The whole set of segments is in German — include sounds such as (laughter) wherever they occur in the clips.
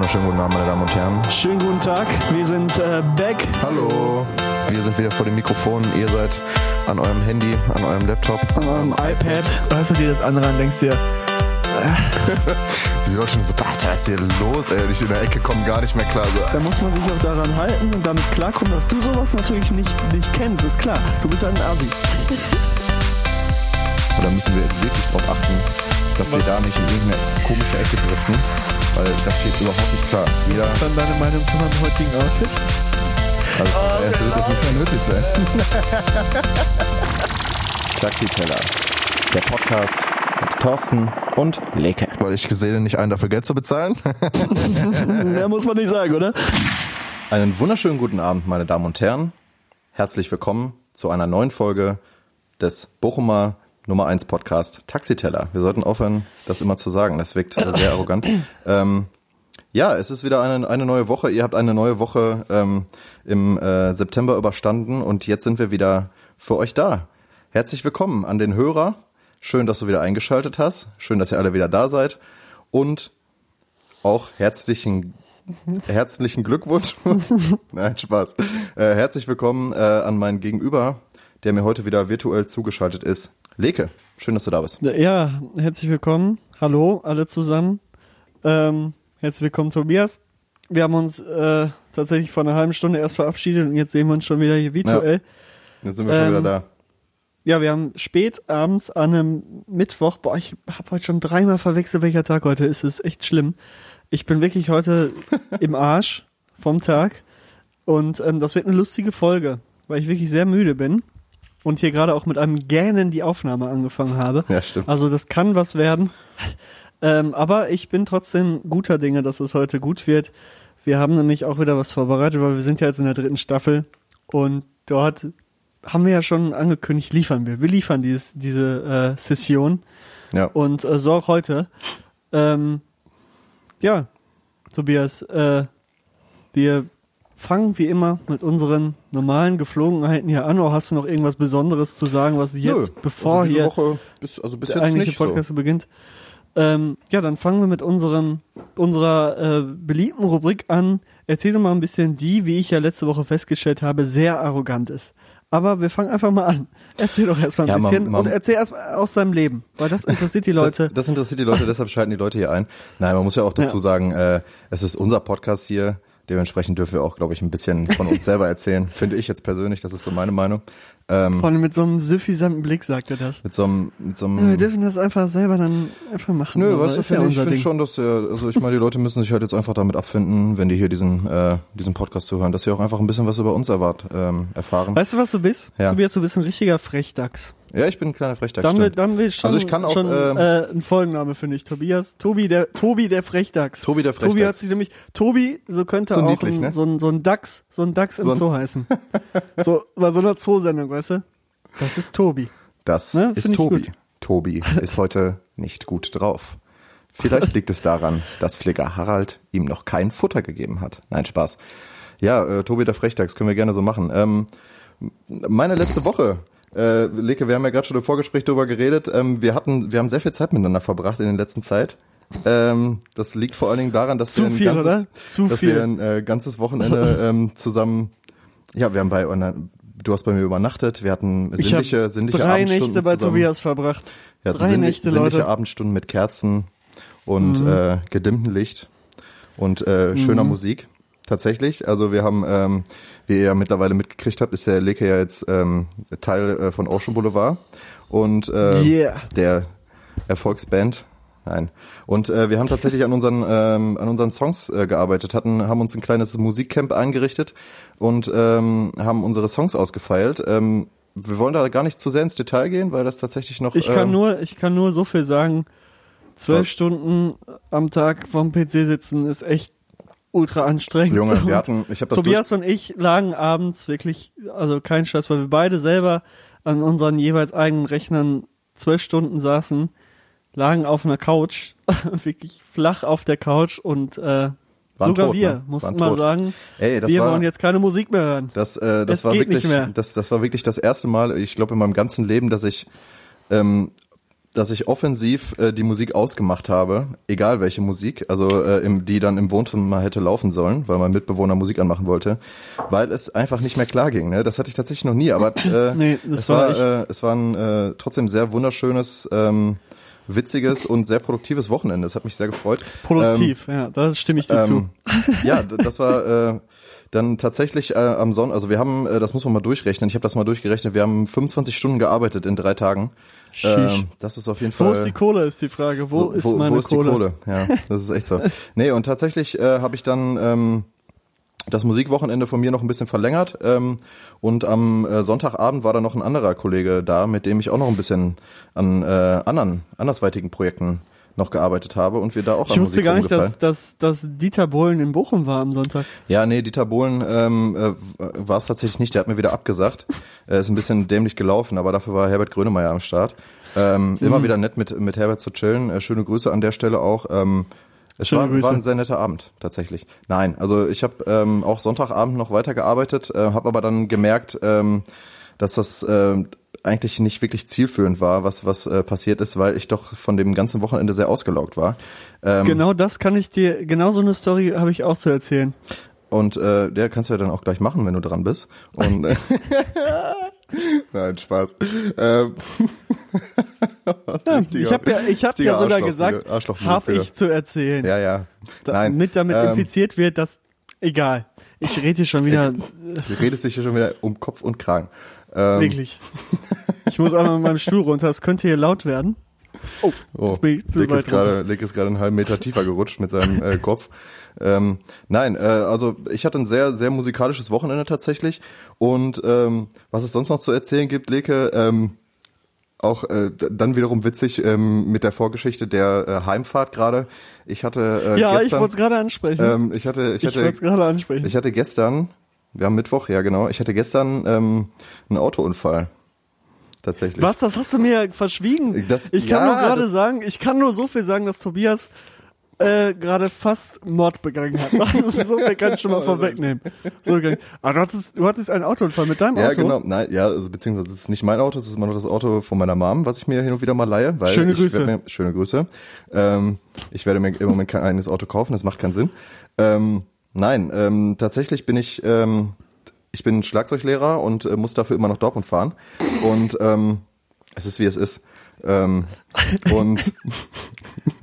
Wunderschönen guten Abend, meine Damen und Herren. Schönen guten Tag, wir sind äh, back. Hallo. Wir sind wieder vor dem Mikrofon. Ihr seid an eurem Handy, an eurem Laptop, an eurem iPad. Hörst du dir das andere an, denkst dir, (laughs) Sie Leute schon so, Alter, was ist hier los, ey? Ich in der Ecke komme gar nicht mehr klar. So. Da muss man sich auch daran halten und damit klarkommen, dass du sowas natürlich nicht, nicht kennst, ist klar. Du bist ein Asi. (laughs) Da müssen wir wirklich drauf achten, dass wir da nicht in irgendeine komische Ecke driften, weil das geht überhaupt nicht klar. Jeder, Was ist dann deine Meinung zu meinem heutigen Outfit? Also, oh, erst wird das nicht mehr nötig sein. Taxiteller, der Podcast mit Thorsten und Leke. Weil ich gesehen nicht einen dafür Geld zu bezahlen. (laughs) Mehr muss man nicht sagen, oder? Einen wunderschönen guten Abend, meine Damen und Herren. Herzlich willkommen zu einer neuen Folge des Bochumer Nummer 1 Podcast Taxiteller. Wir sollten aufhören, das immer zu sagen. Das wirkt sehr arrogant. Ähm, ja, es ist wieder eine, eine neue Woche. Ihr habt eine neue Woche ähm, im äh, September überstanden und jetzt sind wir wieder für euch da. Herzlich willkommen an den Hörer, Schön, dass du wieder eingeschaltet hast. Schön, dass ihr alle wieder da seid. Und auch herzlichen, herzlichen Glückwunsch. (laughs) Nein, Spaß. Äh, herzlich willkommen äh, an meinen Gegenüber, der mir heute wieder virtuell zugeschaltet ist. Leke, schön, dass du da bist. Ja, herzlich willkommen. Hallo, alle zusammen. Ähm, herzlich willkommen, Tobias. Wir haben uns äh, tatsächlich vor einer halben Stunde erst verabschiedet und jetzt sehen wir uns schon wieder hier virtuell. Ja, jetzt sind wir schon ähm, wieder da. Ja, wir haben spät abends an einem Mittwoch, boah, ich habe heute schon dreimal verwechselt, welcher Tag heute ist. Es ist echt schlimm. Ich bin wirklich heute (laughs) im Arsch vom Tag und ähm, das wird eine lustige Folge, weil ich wirklich sehr müde bin und hier gerade auch mit einem Gähnen die Aufnahme angefangen habe. Ja, stimmt. Also das kann was werden. ähm, aber ich bin trotzdem guter Dinge, dass es heute gut wird. Wir haben nämlich auch wieder was vorbereitet, weil wir sind ja jetzt in der dritten Staffel und dort haben wir ja schon angekündigt, liefern wir. Wir liefern dieses, diese äh, Session. Ja. Und äh, so auch heute. Ähm, ja, Tobias, äh, wir fangen wie immer mit unseren normalen Geflogenheiten hier an. Oder hast du noch irgendwas Besonderes zu sagen, was jetzt, Nö, bevor also hier Woche bis, also bis der eigentliche Podcast so. beginnt? Ähm, ja, dann fangen wir mit unserem unserer äh, beliebten Rubrik an. Erzähl doch mal ein bisschen die, wie ich ja letzte Woche festgestellt habe, sehr arrogant ist. Aber wir fangen einfach mal an. Erzähl doch erstmal ein ja, bisschen man, man, und erzähl erst aus seinem Leben, weil das interessiert die Leute. Das, das interessiert die Leute, deshalb schalten die Leute hier ein. Nein, man muss ja auch dazu ja. sagen, äh, es ist unser Podcast hier. Dementsprechend dürfen wir auch, glaube ich, ein bisschen von uns selber erzählen. (laughs) Finde ich jetzt persönlich, das ist so meine Meinung. Ähm, Vor allem mit so einem süffisanten Blick sagt er das. Mit so einem, mit so einem. Ja, wir dürfen das einfach selber dann einfach machen. Nö, weißt du, ja ich finde schon, dass der, also ich meine, die Leute müssen sich halt jetzt einfach damit abfinden, wenn die hier diesen, äh, diesen Podcast zuhören, dass sie auch einfach ein bisschen was über uns erwart, ähm, erfahren. Weißt du, was du bist? Ja. Tobias, du bist ein richtiger Frechdachs. Ja, ich bin ein kleiner Frechdachs. Dann, will, dann will schon, also ich kann auch, schon ähm, äh, ein Folgenname finde ich. Tobias, Tobi der Tobi der Frechdachs. Tobi der Frechdachs. Tobi hat sich nämlich Tobi, so könnte so auch niedlich, ein, ne? so, ein, so ein Dachs, so ein Dachs so im Zoo heißen. (laughs) so bei so einer Zoosendung, weißt du? Das ist Tobi. Das ne? ist Tobi. Tobi ist heute nicht gut drauf. Vielleicht liegt es daran, dass Pfleger Harald ihm noch kein Futter gegeben hat. Nein, Spaß. Ja, äh, Tobi der Frechdachs können wir gerne so machen. Ähm, meine letzte Woche äh, Leke, wir haben ja gerade schon im Vorgespräch darüber geredet. Ähm, wir hatten, wir haben sehr viel Zeit miteinander verbracht in der letzten Zeit. Ähm, das liegt vor allen Dingen daran, dass Zu wir ein viel, ganzes, oder? Zu dass viel. wir ein äh, ganzes Wochenende (laughs) ähm, zusammen, ja, wir haben bei, du hast bei mir übernachtet, wir hatten sinnliche, sinnliche drei Abendstunden Nächte bei zusammen. Tobias verbracht. Wir hatten drei sinnlich, Nächte, sinnliche Leute. Abendstunden mit Kerzen und Mhm. äh, gedimmtem Licht und äh, schöner Mhm. Musik. Tatsächlich. Also wir haben, ähm, wie ihr ja mittlerweile mitgekriegt habt, ist der Leke ja jetzt ähm, Teil äh, von Ocean Boulevard und äh, Yeah. der Erfolgsband. Nein. Und äh, wir haben tatsächlich an unseren ähm, an unseren Songs äh, gearbeitet, hatten haben uns ein kleines Musikcamp eingerichtet und ähm, haben unsere Songs ausgefeilt. Ähm, wir wollen da gar nicht zu sehr ins Detail gehen, weil das tatsächlich noch Ich kann ähm, nur, ich kann nur so viel sagen. Zwölf? Stunden am Tag vom PC sitzen ist echt ultra anstrengend. Junge, wir hatten, ich habe das Tobias und ich lagen abends wirklich, also kein Scheiß, weil wir beide selber an unseren jeweils eigenen Rechnern zwölf Stunden saßen, lagen auf einer Couch, (laughs) wirklich flach auf der Couch und äh, Waren sogar tot, wir ne? mussten mal tot. sagen, Ey, das wir war, wollen jetzt keine Musik mehr hören. Das, äh, das Es war geht wirklich, nicht mehr. das, das war wirklich das erste Mal, ich glaube in meinem ganzen Leben, dass ich ähm, dass ich offensiv äh, die Musik ausgemacht habe, egal welche Musik, also äh, im, die dann im Wohnzimmer hätte laufen sollen, weil mein Mitbewohner Musik anmachen wollte, weil es einfach nicht mehr klar ging. Ne? Das hatte ich tatsächlich noch nie, aber äh, (laughs) Nee, es war war, äh, es war ein äh, trotzdem sehr wunderschönes, ähm, witziges und sehr produktives Wochenende. Das hat mich sehr gefreut. Produktiv, ja, da stimme ich dir zu. Ähm, ja, d- das war äh, dann tatsächlich äh, am Sonntag, also wir haben, äh, das muss man mal durchrechnen, ich habe das mal durchgerechnet, wir haben 25 Stunden gearbeitet in drei Tagen. Sheesh. das ist auf jeden Wo Fall. ist die Kohle, ist die Frage. Wo so, ist wo, meine wo ist Kohle? die Kohle? Ja, das ist echt so. (laughs) Nee, und tatsächlich äh, habe ich dann ähm, das Musikwochenende von mir noch ein bisschen verlängert ähm, und am äh, Sonntagabend war da noch ein anderer Kollege da, mit dem ich auch noch ein bisschen an äh, anderen, andersweitigen Projekten noch gearbeitet habe und wir da auch Ich an wusste gar nicht, dass, dass, dass Dieter Bohlen in Bochum war am Sonntag. Ja, nee, Dieter Bohlen ähm, äh, war es tatsächlich nicht. Der hat mir wieder abgesagt. Er ist ein bisschen dämlich gelaufen, aber dafür war Herbert Grönemeyer am Start. Ähm, Mhm. Immer wieder nett mit, mit Herbert zu chillen. Äh, schöne Grüße an der Stelle auch. Ähm, es Schöne war, Grüße. war ein sehr netter Abend, tatsächlich. Nein, also ich habe ähm, auch Sonntagabend noch weitergearbeitet, äh, habe aber dann gemerkt, ähm, dass das äh, eigentlich nicht wirklich zielführend war, was was äh, passiert ist, weil ich doch von dem ganzen Wochenende sehr ausgelaugt war. Ähm, Genau das kann ich dir, genau so eine Story habe ich auch zu erzählen. Und äh, der kannst du ja dann auch gleich machen, wenn du dran bist. Und äh, (laughs) (laughs) (laughs) Nein, Spaß. Ähm, (laughs) Ja, ich habe ja, ich hab ja sogar gesagt, habe ich zu erzählen. Ja, ja. Nein. Mit damit ähm, impliziert wird, dass egal. Ich rede hier schon wieder (laughs) Du redest dich hier schon wieder um Kopf und Kragen. Ähm, wirklich. Ich muss einmal mit meinem Stuhl runter, es könnte hier laut werden. Oh, Oh, jetzt bin ich zu Lick weit ist gerade, Lick ist gerade einen halben Meter tiefer gerutscht mit seinem äh, Kopf. Ähm, nein, äh, also ich hatte ein sehr, sehr musikalisches Wochenende tatsächlich. Und ähm, was es sonst noch zu erzählen gibt, Leke, ähm, auch äh, dann wiederum witzig ähm, mit der Vorgeschichte der äh, Heimfahrt gerade. Ich hatte äh, Ja, ich gestern, wollte es gerade ansprechen. ähm, ich hatte, ich ich hatte, wollte es gerade ansprechen. ich hatte gestern, wir haben Mittwoch, ja genau, ich hatte gestern ähm, einen Autounfall. Tatsächlich. Was, das hast du mir verschwiegen? Das- ich kann ja, nur gerade sagen, ich kann nur so viel sagen, dass Tobias äh, gerade fast Mord begangen hat. (laughs) Das ist so viel kann ich schon mal (laughs) vorwegnehmen. So gegangen. Aber du hattest, du hattest einen Autounfall mit deinem Ja, Auto. genau. Nein, ja, also beziehungsweise es ist nicht mein Auto, es ist immer noch das Auto von meiner Mom, was ich mir hin und wieder mal leihe. Weil Schöne Grüße. Mir, schöne Grüße. Ähm, ich werde mir im Moment kein eigenes Auto kaufen, das macht keinen Sinn. Ähm, nein, ähm, tatsächlich bin ich, ähm, ich bin Schlagzeuglehrer und äh, muss dafür immer nach Dortmund fahren. Und ähm, es ist wie es ist. Ähm, und (laughs)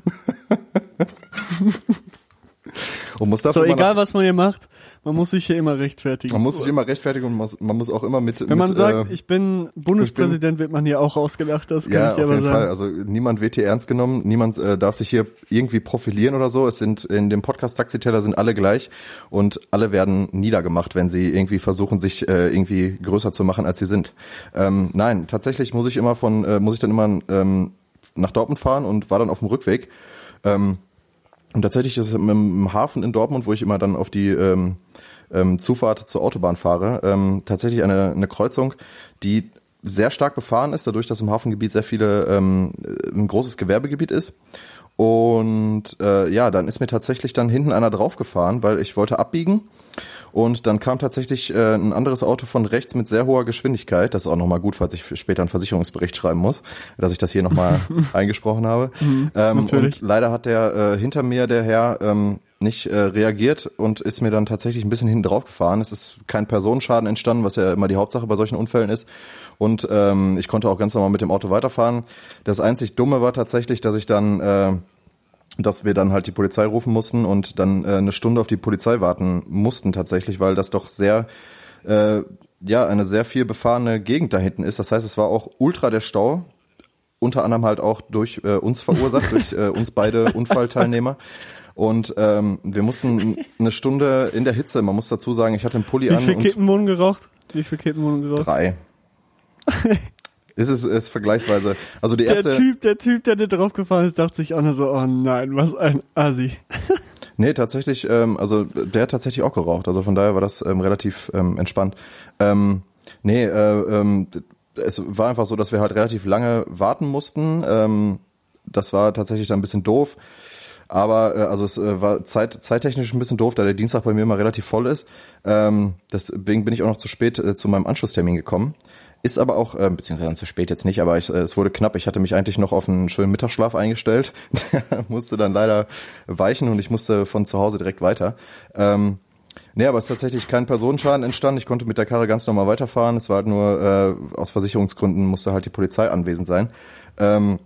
und muss dafür So, egal was man hier macht, man muss sich hier immer rechtfertigen. man muss sich immer rechtfertigen und man muss, man muss auch immer mit. Wenn man mit, sagt, äh, ich bin Bundespräsident, wird man hier auch ausgelacht, das kann ja, ich dir auf aber jeden sagen. Fall. Also niemand wird hier ernst genommen, niemand äh, darf sich hier irgendwie profilieren oder so. Es sind in dem Podcast Taxiteller sind alle gleich und alle werden niedergemacht, wenn sie irgendwie versuchen, sich äh, irgendwie größer zu machen, als sie sind. Ähm, nein, tatsächlich muss ich immer von, äh, muss ich dann immer ähm, nach Dortmund fahren und war dann auf dem Rückweg. Ähm, und tatsächlich ist es im, Hafen in Dortmund, wo ich immer dann auf die ähm, ähm, Zufahrt zur Autobahn fahre, ähm, tatsächlich eine, eine Kreuzung, die sehr stark befahren ist, dadurch, dass im Hafengebiet sehr viele ähm, ein großes Gewerbegebiet ist. Und äh, ja, dann ist mir tatsächlich dann hinten einer draufgefahren, weil ich wollte abbiegen. Und dann kam tatsächlich äh, ein anderes Auto von rechts mit sehr hoher Geschwindigkeit. Das ist auch nochmal gut, falls ich später einen Versicherungsbericht schreiben muss, dass ich das hier nochmal (laughs) eingesprochen habe. ähm, natürlich. und leider hat der äh, hinter mir, der Herr, ähm, nicht äh, reagiert und ist mir dann tatsächlich ein bisschen hinten drauf gefahren. Es ist kein Personenschaden entstanden, was ja immer die Hauptsache bei solchen Unfällen ist. Und ähm, ich konnte auch ganz normal mit dem Auto weiterfahren. Das einzig Dumme war tatsächlich, dass ich dann äh, dass wir dann halt die Polizei rufen mussten und dann äh, eine Stunde auf die Polizei warten mussten tatsächlich, weil das doch sehr äh, ja eine sehr viel befahrene Gegend da hinten ist. Das heißt, es war auch ultra der Stau, unter anderem halt auch durch äh, uns verursacht, durch äh, uns beide (laughs) Unfallteilnehmer. Und ähm, wir mussten eine Stunde in der Hitze, man muss dazu sagen, ich hatte einen Pulli Wie an viel und Kippen wurden geraucht? Wie viel Kippen wurden geraucht? drei. (laughs) ist es ist vergleichsweise. Also die Der erste. Typ, der Typ, der dir draufgefahren ist, dachte sich auch nur so, oh nein, was ein Assi. (laughs) Nee, tatsächlich, ähm, also der hat tatsächlich auch geraucht. Also von daher war das ähm, relativ ähm, entspannt. Ähm, nee, äh, ähm, es war einfach so, dass wir halt relativ lange warten mussten. Ähm, das war tatsächlich dann ein bisschen doof. Aber äh, also es äh, war zeit, zeittechnisch ein bisschen doof, da der Dienstag bei mir immer relativ voll ist. Ähm, deswegen bin ich auch noch zu spät äh, zu meinem Anschlusstermin gekommen. Ist aber auch, äh, beziehungsweise zu spät jetzt nicht, aber ich, äh, es wurde knapp. Ich hatte mich eigentlich noch auf einen schönen Mittagsschlaf eingestellt. (laughs) Der musste dann leider weichen und ich musste von zu Hause direkt weiter. Ähm, Nee, aber es ist tatsächlich kein Personenschaden entstanden. Ich konnte mit der Karre ganz normal weiterfahren. Es war halt nur äh, aus Versicherungsgründen musste halt die Polizei anwesend sein. Ähm,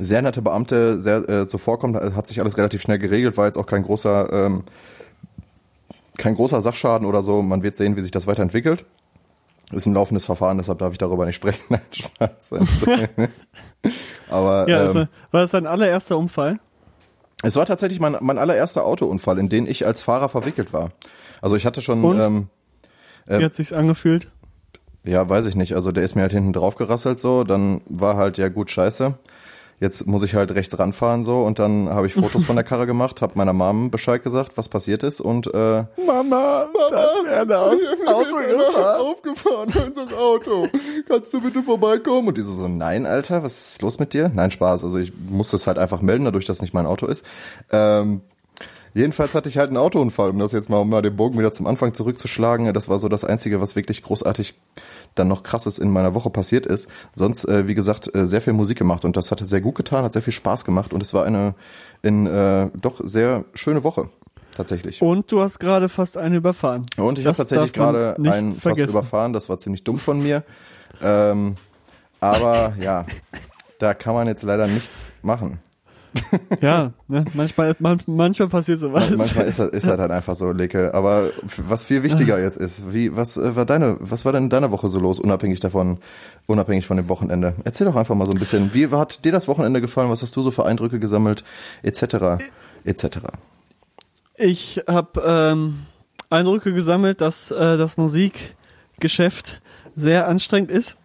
sehr nette Beamte, sehr äh, zuvorkommt, hat sich alles relativ schnell geregelt, war jetzt auch kein großer, ähm, kein großer Sachschaden oder so. Man wird sehen, wie sich das weiterentwickelt. Ist ein laufendes Verfahren, deshalb darf ich darüber nicht sprechen. (laughs) Nein, Spaß. (laughs) Aber ja, ähm, war das dein allererster Unfall? Es war tatsächlich mein, mein allererster Autounfall, in den ich als Fahrer verwickelt war. Also ich hatte schon. Und? Ähm, äh, Wie hat sich's angefühlt? Ja, weiß ich nicht. Also der ist mir halt hinten drauf gerasselt so, dann war halt ja gut scheiße. Jetzt muss ich halt rechts ranfahren so und dann habe ich Fotos von der (laughs) Karre gemacht, habe meiner Mom Bescheid gesagt, was passiert ist und äh, Mama, Mama das wäre aufs Auto gefahren. aufgefahren ein Auto. Kannst du bitte vorbeikommen? Und diese so, nein, Alter, was ist los mit dir? Nein, Spaß. Also ich musste es halt einfach melden, dadurch, dass nicht mein Auto ist. Ähm, Jedenfalls hatte ich halt einen Autounfall, um das jetzt mal, um mal den Bogen wieder zum Anfang zurückzuschlagen. Das war so das Einzige, was wirklich großartig dann noch krasses in meiner Woche passiert ist. Sonst, äh, wie gesagt, äh, sehr viel Musik gemacht und das hat sehr gut getan, hat sehr viel Spaß gemacht und es war eine in, äh, doch sehr schöne Woche. Tatsächlich. Und du hast gerade fast einen überfahren. Und ich habe tatsächlich gerade einen vergessen. fast überfahren. Das war ziemlich dumm von mir. Ähm, aber ja, da kann man jetzt leider nichts machen. (laughs) ja, ne? manchmal, man, manchmal passiert sowas. Manchmal ist das, ist das halt einfach so, Leke. Aber was viel wichtiger (laughs) jetzt ist, wie, was äh, war deine, was war denn in deiner Woche so los, unabhängig davon, unabhängig von dem Wochenende? Erzähl doch einfach mal so ein bisschen, wie hat dir das Wochenende gefallen? Was hast du so für Eindrücke gesammelt, etc., etc. Ich habe ähm, Eindrücke gesammelt, dass äh, das Musikgeschäft sehr anstrengend ist.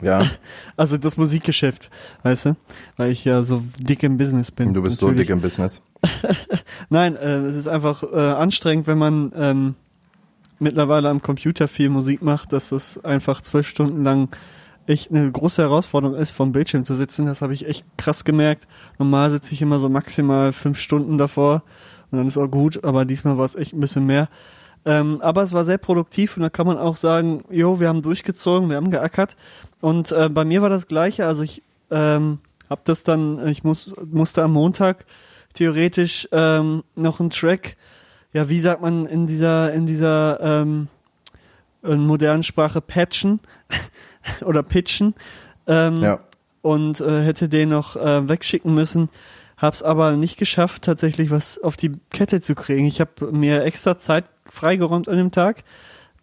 Ja. (laughs) Also das Musikgeschäft, weißt du? Weil ich ja so dick im Business bin. Du bist natürlich. so dick im Business. (laughs) Nein, äh, es ist einfach äh, anstrengend, wenn man ähm, mittlerweile am Computer viel Musik macht, dass das einfach zwölf Stunden lang echt eine große Herausforderung ist, vom Bildschirm zu sitzen. Das habe ich echt krass gemerkt. Normal sitze ich immer so maximal fünf Stunden davor und dann ist auch gut, aber diesmal war es echt ein bisschen mehr. Ähm, aber es war sehr produktiv und da kann man auch sagen, jo, wir haben durchgezogen, wir haben geackert. Und äh, bei mir war das gleiche. Also ich ähm, habe das dann, ich muss, musste am Montag theoretisch ähm, noch einen Track, ja, wie sagt man in dieser, in dieser ähm, in modernen Sprache patchen (laughs) oder pitchen. Ähm, ja. Und äh, hätte den noch äh, wegschicken müssen. Hab's aber nicht geschafft, tatsächlich was auf die Kette zu kriegen. Ich habe mir extra Zeit freigeräumt an dem Tag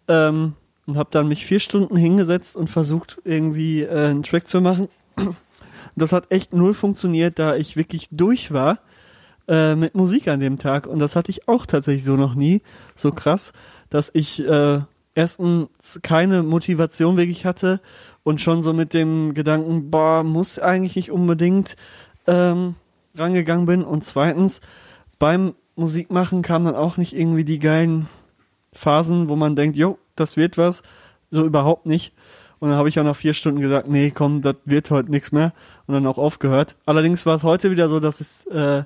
ähm, und habe dann mich vier Stunden hingesetzt und versucht irgendwie äh, einen Track zu machen. Das hat echt null funktioniert, da ich wirklich durch war äh, mit Musik an dem Tag und das hatte ich auch tatsächlich so noch nie so krass, dass ich äh, erstens keine Motivation wirklich hatte und schon so mit dem Gedanken, boah, muss eigentlich nicht unbedingt ähm, rangegangen bin und zweitens beim Musikmachen kamen dann auch nicht irgendwie die geilen Phasen, wo man denkt, jo, das wird was, so überhaupt nicht. Und dann habe ich ja nach vier Stunden gesagt, nee, komm, das wird heute nichts mehr und dann auch aufgehört. Allerdings war es heute wieder so, dass es äh,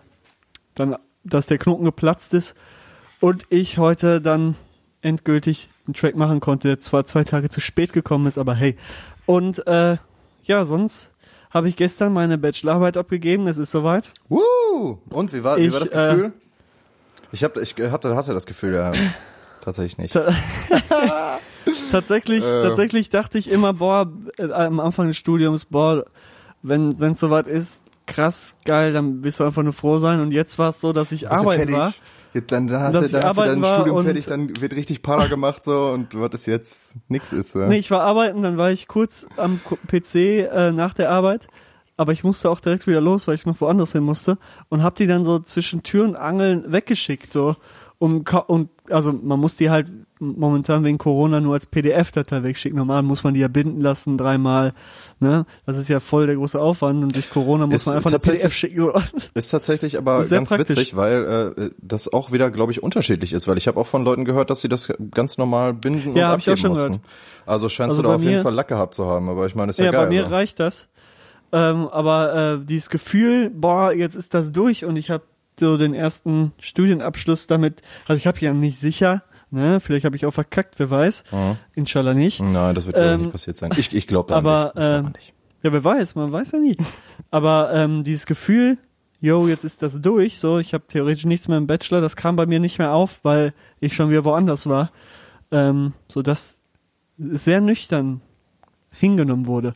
dann, dass der Knoten geplatzt ist und ich heute dann endgültig einen Track machen konnte, der zwar zwei Tage zu spät gekommen ist, aber hey. Und äh, ja, sonst habe ich gestern meine Bachelorarbeit abgegeben, es ist soweit. Woo! Und wie war, ich, wie war das Gefühl? Äh, ich habe ich hab, hatte das Gefühl, ja. Tatsächlich nicht. (laughs) tatsächlich, äh. tatsächlich dachte ich immer, boah, äh, am Anfang des Studiums, boah, wenn es soweit ist, krass, geil, dann wirst du einfach nur froh sein. Und jetzt war es so, dass ich arbeiten war. Jetzt, dann, dann hast, du, dann hast du dein Studium fertig, dann wird richtig Para gemacht so und was ist jetzt nix ist. Ja. Nee, ich war arbeiten, dann war ich kurz am PC äh, nach der Arbeit, aber ich musste auch direkt wieder los, weil ich noch woanders hin musste und hab die dann so zwischen Tür und Angeln weggeschickt so um und also man muss die halt momentan wegen Corona nur als PDF-Datei wegschicken. Normal muss man die ja binden lassen dreimal. Ne? Das ist ja voll der große Aufwand und durch Corona muss ist man einfach eine PDF schicken. So. Ist tatsächlich aber ganz praktisch. witzig, weil äh, das auch wieder, glaube ich, unterschiedlich ist, weil ich habe auch von Leuten gehört, dass sie das ganz normal binden ja, und abgeben ich auch schon mussten. Gehört. Also scheinst also du da auf mir, jeden Fall Lack gehabt zu haben, aber ich meine, ist ja, ja geil. Ja, bei mir oder? reicht das. Ähm, aber äh, dieses Gefühl, boah, jetzt ist das durch und ich habe so den ersten Studienabschluss damit, also ich habe ja nicht sicher, Ne? Vielleicht habe ich auch verkackt, wer weiß. Mhm. Inshallah nicht. Nein, das wird ähm, nicht passiert sein. Ich, ich glaube da aber, nicht. Ich ähm, nicht. Ja, wer weiß, man weiß ja nie. (laughs) aber ähm, dieses Gefühl, yo, jetzt ist das durch, so, ich habe theoretisch nichts mehr im Bachelor, das kam bei mir nicht mehr auf, weil ich schon wieder woanders war. Ähm, so dass sehr nüchtern hingenommen wurde.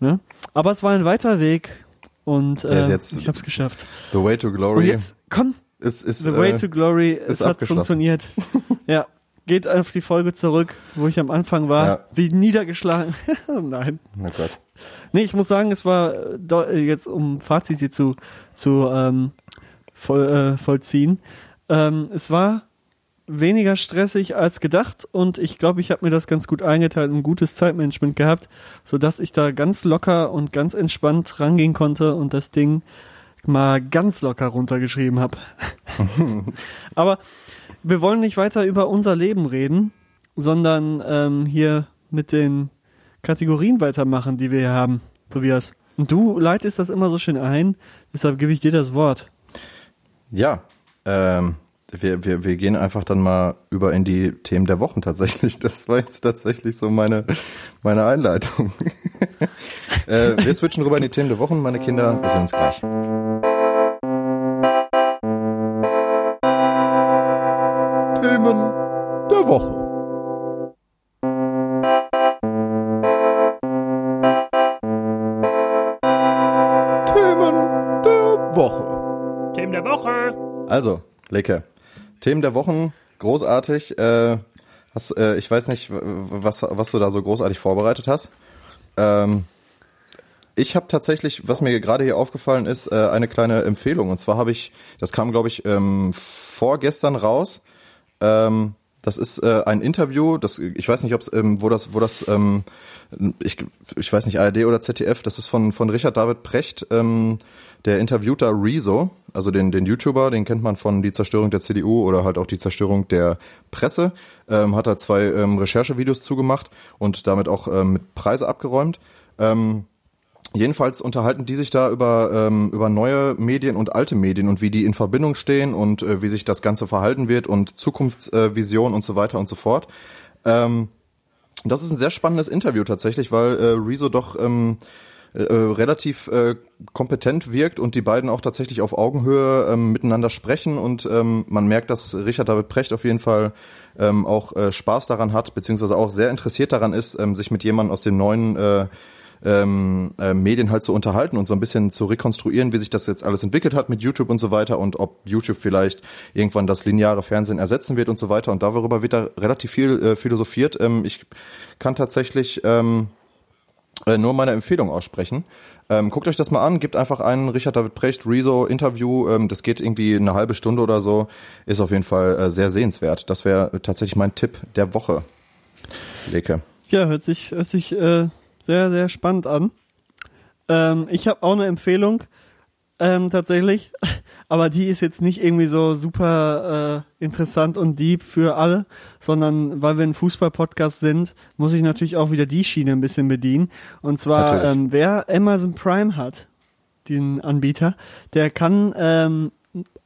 Ne? Aber es war ein weiter Weg und äh, ich habe es geschafft. The Way to Glory. Und jetzt komm, ist, ist, The Way äh, to Glory, es hat funktioniert. (laughs) ja, geht auf die Folge zurück, wo ich am Anfang war, ja. wie niedergeschlagen. (laughs) Nein. Oh Gott. Nee, ich muss sagen, es war jetzt um Fazit hier zu, zu ähm, voll, äh, vollziehen. Ähm, es war weniger stressig als gedacht und ich glaube, ich habe mir das ganz gut eingeteilt und ein gutes Zeitmanagement gehabt, so dass ich da ganz locker und ganz entspannt rangehen konnte und das Ding mal ganz locker runtergeschrieben habe. (laughs) Aber wir wollen nicht weiter über unser Leben reden, sondern ähm, hier mit den Kategorien weitermachen, die wir hier haben, Tobias. Und du leitest das immer so schön ein, deshalb gebe ich dir das Wort. Ja, ähm, wir, wir, wir gehen einfach dann mal über in die Themen der Wochen tatsächlich. Das war jetzt tatsächlich so meine, meine Einleitung. (laughs) äh, wir switchen rüber in die Themen der Wochen, meine Kinder. Wir sehen uns gleich. Themen der Woche. Themen der Woche. Themen der Woche. Also, Leke, Themen der Wochen, großartig. Äh, hast, äh, ich weiß nicht, was, was du da so großartig vorbereitet hast. Ähm, ich habe tatsächlich, was mir gerade hier aufgefallen ist, äh, eine kleine Empfehlung. Und zwar habe ich, das kam, glaube ich, ähm, vorgestern raus. Ähm, das ist äh, ein Interview, das ich weiß nicht, ob's, ähm, wo das, wo das, ähm, ich, ich weiß nicht, ARD oder ZDF, das ist von, von Richard David Precht, ähm, der Interviewter Rezo, also den, den YouTuber, den kennt man von Die Zerstörung der CDU oder halt auch die Zerstörung der Presse, ähm, hat er zwei ähm, Recherchevideos zugemacht und damit auch ähm, mit Preise abgeräumt. Ähm, Jedenfalls unterhalten die sich da über, ähm, über neue Medien und alte Medien und wie die in Verbindung stehen und äh, wie sich das Ganze verhalten wird und Zukunftsvision äh, und so weiter und so fort. Ähm, das ist ein sehr spannendes Interview tatsächlich, weil äh, Rezo doch ähm, äh, relativ äh, kompetent wirkt und die beiden auch tatsächlich auf Augenhöhe ähm, miteinander sprechen und ähm, man merkt, dass Richard David Precht auf jeden Fall ähm, auch äh, Spaß daran hat, beziehungsweise auch sehr interessiert daran ist, ähm, sich mit jemandem aus dem neuen äh, ähm, äh, Medien halt zu unterhalten und so ein bisschen zu rekonstruieren, wie sich das jetzt alles entwickelt hat mit YouTube und so weiter und ob YouTube vielleicht irgendwann das lineare Fernsehen ersetzen wird und so weiter. Und darüber wird da relativ viel äh, philosophiert. Ähm, ich kann tatsächlich ähm, äh, nur meine Empfehlung aussprechen. Ähm, guckt euch das mal an, gebt einfach einen Richard David Precht Rezo Interview. Ähm, das geht irgendwie eine halbe Stunde oder so. Ist auf jeden Fall äh, sehr sehenswert. Das wäre tatsächlich mein Tipp der Woche. Leke. Ja, hört sich, hört sich äh, sehr, sehr spannend an. Ähm, ich habe auch eine Empfehlung, ähm, tatsächlich. (laughs) Aber die ist jetzt nicht irgendwie so super äh, interessant und deep für alle, sondern weil wir ein Fußball-Podcast sind, muss ich natürlich auch wieder die Schiene ein bisschen bedienen. Und zwar, ähm, wer Amazon Prime hat, den Anbieter, der kann ähm,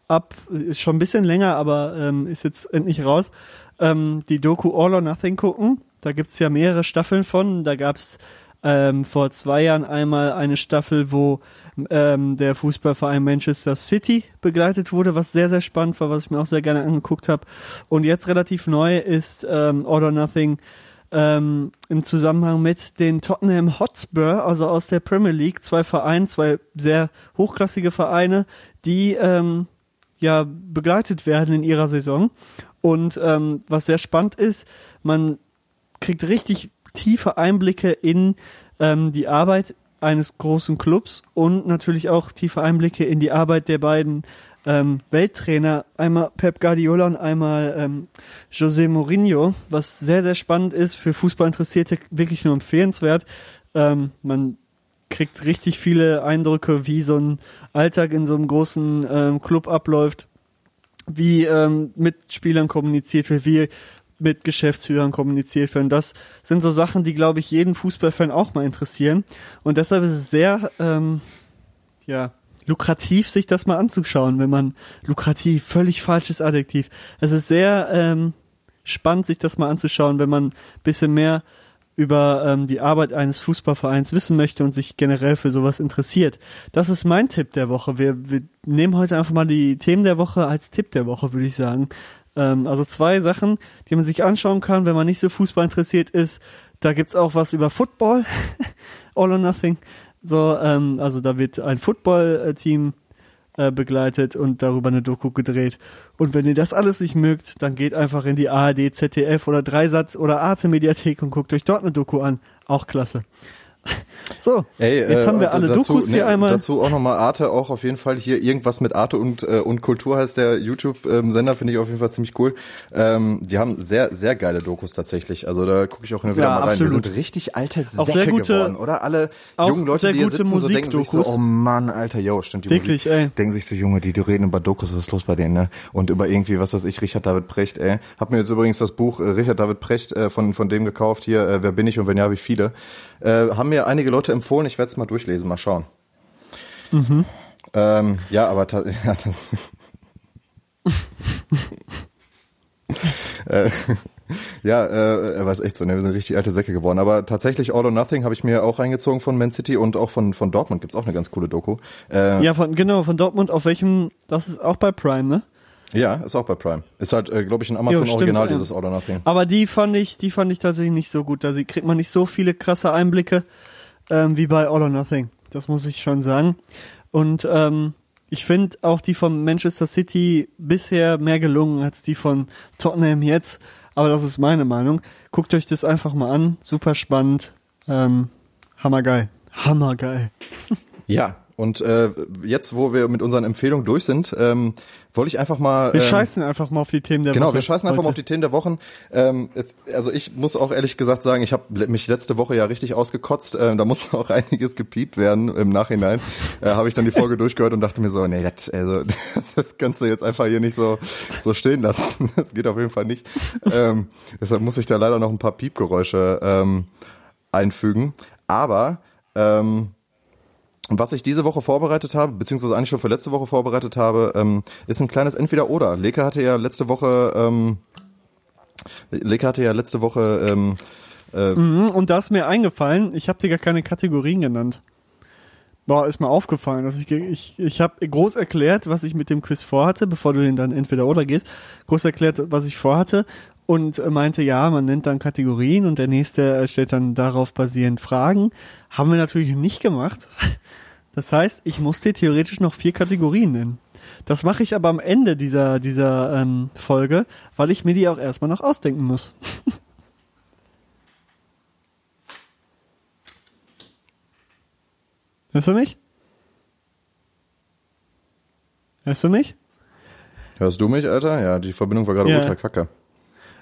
ab, ist schon ein bisschen länger, aber ähm, ist jetzt endlich raus, ähm, die Doku All or Nothing gucken. Da gibt's ja mehrere Staffeln von. Da gab's ähm, vor zwei Jahren einmal eine Staffel, wo ähm, der Fußballverein Manchester City begleitet wurde, was sehr, sehr spannend war, was ich mir auch sehr gerne angeguckt habe. Und jetzt relativ neu ist ähm, All or Nothing ähm, im Zusammenhang mit den Tottenham Hotspur, also aus der Premier League, zwei Vereine, zwei sehr hochklassige Vereine, die ähm, ja begleitet werden in ihrer Saison. Und ähm, was sehr spannend ist, man kriegt richtig tiefe Einblicke in ähm, die Arbeit eines großen Clubs und natürlich auch tiefe Einblicke in die Arbeit der beiden ähm, Welttrainer, einmal Pep Guardiola und einmal ähm, José Mourinho, was sehr, sehr spannend ist, für Fußballinteressierte wirklich nur empfehlenswert. Ähm, man kriegt richtig viele Eindrücke, wie so ein Alltag in so einem großen ähm, Club abläuft, wie ähm, mit Spielern kommuniziert wird, wie mit Geschäftsführern kommuniziert werden. Das sind so Sachen, die, glaube ich, jeden Fußballfan auch mal interessieren. Und deshalb ist es sehr, ähm, ja, lukrativ, sich das mal anzuschauen, wenn man lukrativ, völlig falsches Adjektiv. Es ist sehr ähm, spannend, sich das mal anzuschauen, wenn man bisschen mehr über ähm, die Arbeit eines Fußballvereins wissen möchte und sich generell für sowas interessiert. Das ist mein Tipp der Woche. Wir, wir nehmen heute einfach mal die Themen der Woche als Tipp der Woche, würde ich sagen. Ähm, also zwei Sachen, die man sich anschauen kann, wenn man nicht so Fußball interessiert ist. Da gibt's auch was über Football, (laughs) All or Nothing. So, ähm, also da wird ein Football-Team äh, begleitet und darüber eine Doku gedreht. Und wenn ihr das alles nicht mögt, dann geht einfach in die ARD, ZDF oder Dreisatz oder Arte Mediathek und guckt euch dort eine Doku an. Auch klasse. (laughs) So, Ey, jetzt äh, haben wir alle dazu, Dokus hier nee, einmal. Dazu auch nochmal Arte, auch auf jeden Fall hier irgendwas mit Arte und, äh, und Kultur heißt der YouTube-Sender, finde ich auf jeden Fall ziemlich cool. Ähm, die haben sehr, sehr geile Dokus tatsächlich. Also da gucke ich auch immer wieder Ja, mal rein. absolut. Wir sind richtig alte Auch Säcke sehr gute- geworden, oder? Alle jungen Leute, die hier gute sitzen, so denken sich so, oh Mann, Alter, yo, stimmt die Wirklich, Musik. ey. Denken sich so, Junge, die, die reden über Dokus, was ist los bei denen, ne? Und über irgendwie, was weiß ich, Richard David Precht, ey. Hab mir jetzt übrigens das Buch äh, Richard David Precht äh, von, von dem gekauft, hier, äh, wer bin ich und wenn ja, wie viele. Äh, haben mir einige Leute empfohlen, ich werde es mal durchlesen, mal schauen. Mhm. Ähm, ja, aber (laughs) ja, das (laughs) äh, ja, äh, er weiß echt so, ne? wir sind richtig alte Säcke geworden. Aber tatsächlich All or Nothing habe ich mir auch reingezogen von Man City und auch von, von Dortmund gibt's auch eine ganz coole Doku. Äh, Ja, von, genau, von Dortmund, auf welchem, das ist auch bei Prime, ne? Ja, ist auch bei Prime. Ist halt, äh, glaube ich, ein Amazon-Original, ja. dieses All or Nothing. Aber die fand ich, die fand ich tatsächlich nicht so gut. Da kriegt man nicht so viele krasse Einblicke ähm, wie bei All or Nothing. Das muss ich schon sagen. Und ähm, ich finde auch die von Manchester City bisher mehr gelungen als die von Tottenham jetzt. Aber das ist meine Meinung. Guckt euch das einfach mal an. Super spannend. Ähm, hammergeil. Hammergeil. Ja, und äh, jetzt, wo wir mit unseren Empfehlungen durch sind, ähm, wollte ich einfach mal... Wir ähm, scheißen einfach mal auf die Themen der Genau, Woche. wir scheißen einfach mal auf heute. die Themen der Wochen. Ähm, es, also ich muss auch ehrlich gesagt sagen, ich habe mich letzte Woche ja richtig ausgekotzt. Ähm, da musste (laughs) auch einiges gepiept werden im Nachhinein. Äh, habe ich dann die Folge (laughs) durchgehört und dachte mir so, nee, das, also, das, (laughs) das kannst du jetzt einfach hier nicht so so stehen lassen. Das geht auf jeden Fall nicht. Ähm, deshalb muss ich da leider noch ein paar Piepgeräusche ähm, einfügen. Aber ähm, was ich diese Woche vorbereitet habe, beziehungsweise eigentlich schon für letzte Woche vorbereitet habe, ähm, ist ein kleines Entweder-Oder. Leke hatte ja letzte Woche, ähm, Leke hatte ja letzte Woche, ähm, Mhm, und da ist mir eingefallen, ich habe dir gar keine Kategorien genannt. Boah, ist mir aufgefallen, dass ich ich ich habe groß erklärt, was ich mit dem Quiz vorhatte, bevor du den dann entweder oder gehst. Groß erklärt, was ich vorhatte und meinte, ja, man nennt dann Kategorien und der nächste äh, stellt dann darauf basierend Fragen. Haben wir natürlich nicht gemacht. (laughs) Das heißt, ich muss dir theoretisch noch vier Kategorien nennen. Das mache ich aber am Ende dieser dieser ähm, Folge, weil ich mir die auch erstmal noch ausdenken muss. (laughs) Hörst du mich? Hörst du mich? hörst du mich, Alter? Ja, die Verbindung war gerade Ja. ultra kacke.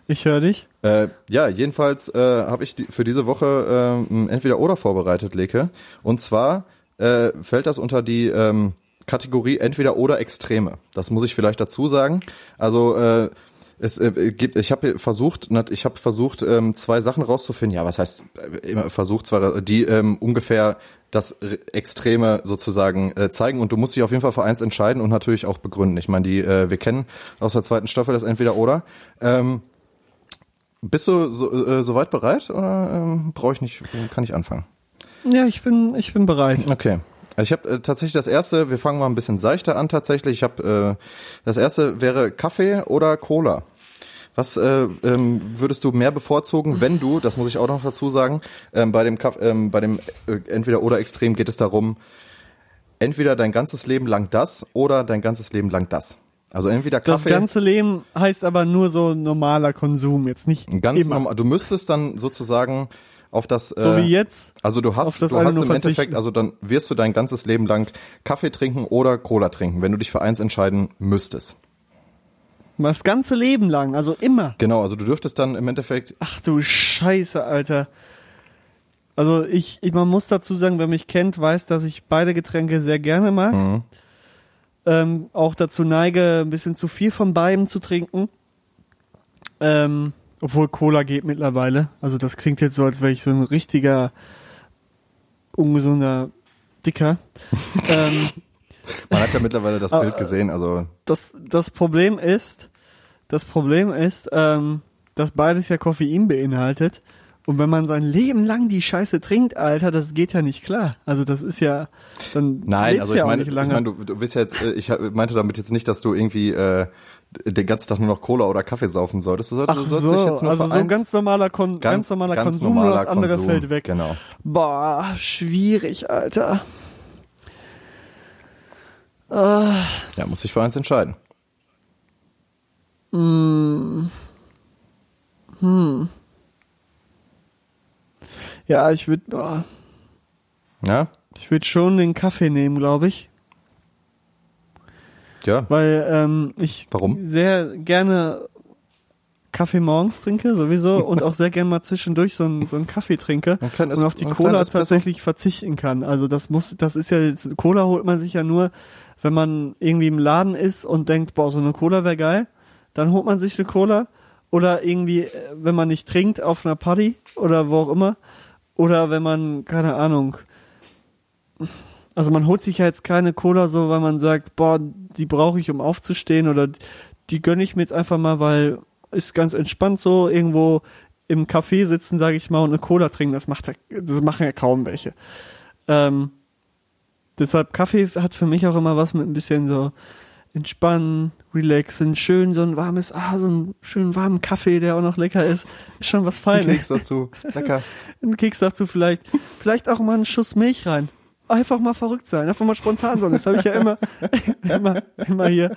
Ich höre dich. Äh, ja, jedenfalls äh, habe ich die, für diese Woche ähm, entweder oder vorbereitet, Leke. Und zwar äh, fällt das unter die ähm, Kategorie entweder oder Extreme. Das muss ich vielleicht dazu sagen. Also äh, es äh, gibt, ich habe versucht, ich habe versucht, ähm, zwei Sachen rauszufinden. Ja, was heißt äh, immer versucht, zwar die ähm, ungefähr das Extreme sozusagen äh, zeigen und du musst dich auf jeden Fall für eins entscheiden und natürlich auch begründen. Ich meine, die äh, wir kennen aus der zweiten Staffel das entweder oder. Ähm, bist du so, äh, soweit bereit oder ähm, brauche ich nicht? Kann ich anfangen? Ja, ich bin, ich bin bereit. Okay. Also ich habe äh, tatsächlich das erste. Wir fangen mal ein bisschen seichter an. Tatsächlich, ich habe äh, das erste wäre Kaffee oder Cola. Was äh, ähm, würdest du mehr bevorzugen, wenn du, das muss ich auch noch dazu sagen, ähm, bei dem Kaff, ähm, bei dem äh, entweder oder Extrem geht es darum, entweder dein ganzes Leben lang das oder dein ganzes Leben lang das. Also entweder Das Kaffee. ganze Leben heißt aber nur so normaler Konsum, jetzt nicht Ganz normal. Du müsstest dann sozusagen auf das. So äh, wie jetzt. Also du hast, das du hast im Endeffekt, also dann wirst du dein ganzes Leben lang Kaffee trinken oder Cola trinken, wenn du dich für eins entscheiden müsstest. Das ganze Leben lang, also immer. Genau, also du dürftest dann im Endeffekt. Ach du Scheiße, Alter. Also ich, ich, man muss dazu sagen, wer mich kennt, weiß, dass ich beide Getränke sehr gerne mag. Mhm. Ähm, auch dazu neige, ein bisschen zu viel von beiden zu trinken. Ähm, obwohl Cola geht mittlerweile. Also das klingt jetzt so, als wäre ich so ein richtiger ungesunder Dicker. (laughs) ähm, Man hat ja mittlerweile das Bild gesehen, also das, das Problem ist, das Problem ist, ähm, dass beides ja Koffein beinhaltet. Und wenn man sein Leben lang die Scheiße trinkt, Alter, das geht ja nicht klar. Also das ist ja dann Nein, also ja ich auch meine, nicht ich lange. meine, du, du bist ja jetzt, äh, ich meinte damit jetzt nicht, dass du irgendwie äh, den ganzen Tag nur noch Cola oder Kaffee saufen solltest. Du solltest, Ach du solltest so, jetzt nur also so ein ganz normaler, Kon ganz, normaler ganz Konsum, nur normaler das andere Konsum, fällt weg. Genau. Boah, schwierig, Alter. Ah, Ja, muss sich für eins entscheiden. Ja, ich würde Ja? ich würd schon den Kaffee nehmen, glaube ich. Ja. Weil ähm, ich Warum? sehr gerne Kaffee morgens trinke, sowieso, (laughs) und auch sehr gerne mal zwischendurch so einen, so einen Kaffee trinke Ein kleines- und auf die Cola tatsächlich verzichten kann. Also das muss, das ist ja, Cola holt man sich ja nur, wenn man irgendwie im Laden ist und denkt, boah, so eine Cola wäre geil. Dann holt man sich eine Cola. Oder irgendwie, äh, wenn man nicht trinkt, auf einer Party oder wo auch immer. Oder wenn man, keine Ahnung, also man holt sich ja jetzt keine Cola so, weil man sagt, boah, die brauche ich, um aufzustehen oder die gönne ich mir jetzt einfach mal, weil ist ganz entspannt so irgendwo im Café sitzen, sage ich mal, und eine Cola trinken. Das macht das machen ja kaum welche. Ähm, deshalb Kaffee hat für mich auch immer was mit ein bisschen so entspannen, relaxen, schön so ein warmes, ah, so einen schönen warmen Kaffee, der auch noch lecker ist, ist schon was Ein Feines. Keks dazu. Lecker. (laughs) Ein Keks dazu vielleicht, vielleicht auch mal einen Schuss Milch rein. Einfach mal verrückt sein, einfach mal spontan sein. Das habe ich ja immer, (laughs) immer, immer hier,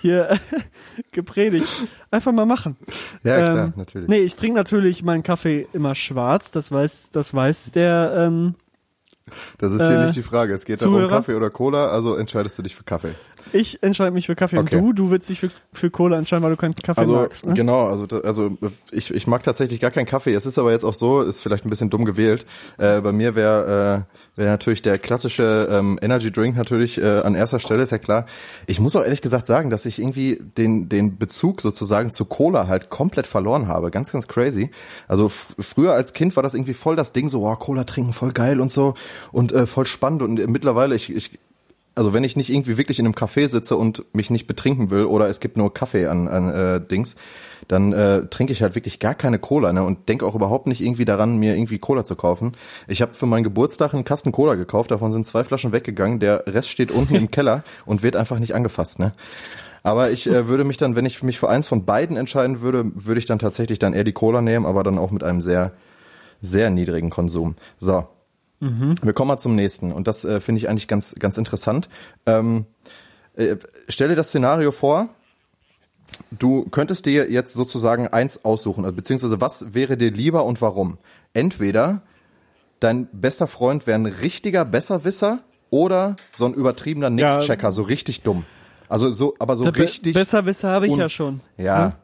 hier (laughs) gepredigt. Einfach mal machen. Ja, klar, Ähm, natürlich. Nee, ich trinke natürlich meinen Kaffee immer schwarz. Das weiß, das weiß der. Ähm, Das ist hier äh, nicht die Frage. Es geht darum, Zuhörer? Kaffee oder Cola, also entscheidest du dich für Kaffee. Ich entscheide mich für Kaffee Okay. und du, du willst dich für, für Cola entscheiden, weil du keinen Kaffee Also magst. Ne? genau, also also ich, ich mag tatsächlich gar keinen Kaffee. Es ist aber jetzt auch so, ist vielleicht ein bisschen dumm gewählt. Äh, bei mir wäre äh, wäre natürlich der klassische ähm, Energy Drink natürlich äh, an erster Stelle, ist ja klar. Ich muss auch ehrlich gesagt sagen, dass ich irgendwie den den Bezug sozusagen zu Cola halt komplett verloren habe. Ganz ganz crazy. Also früher als Kind war das irgendwie voll das Ding so, oh, Cola trinken voll geil und so und äh, voll spannend und mittlerweile ich ich also wenn ich nicht irgendwie wirklich in einem Café sitze und mich nicht betrinken will oder es gibt nur Kaffee an, an äh, Dings, dann äh, trinke ich halt wirklich gar keine Cola ne, und denke auch überhaupt nicht irgendwie daran, mir irgendwie Cola zu kaufen. Ich habe für meinen Geburtstag einen Kasten Cola gekauft, davon sind zwei Flaschen weggegangen, der Rest steht unten im (laughs) Keller und wird einfach nicht angefasst. Ne? Aber ich äh, würde mich dann, wenn ich mich für eins von beiden entscheiden würde, würde ich dann tatsächlich dann eher die Cola nehmen, aber dann auch mit einem sehr, sehr niedrigen Konsum. So, wir kommen mal zum nächsten und das äh, finde ich eigentlich ganz, ganz interessant. Ähm, äh, stell dir das Szenario vor, du könntest dir jetzt sozusagen eins aussuchen, also beziehungsweise was wäre dir lieber und warum? Entweder dein bester Freund wäre ein richtiger Besserwisser oder so ein übertriebener Nix-Checker, so richtig dumm. Also so, aber so Be- richtig. Besserwisser habe ich ja schon. Ja.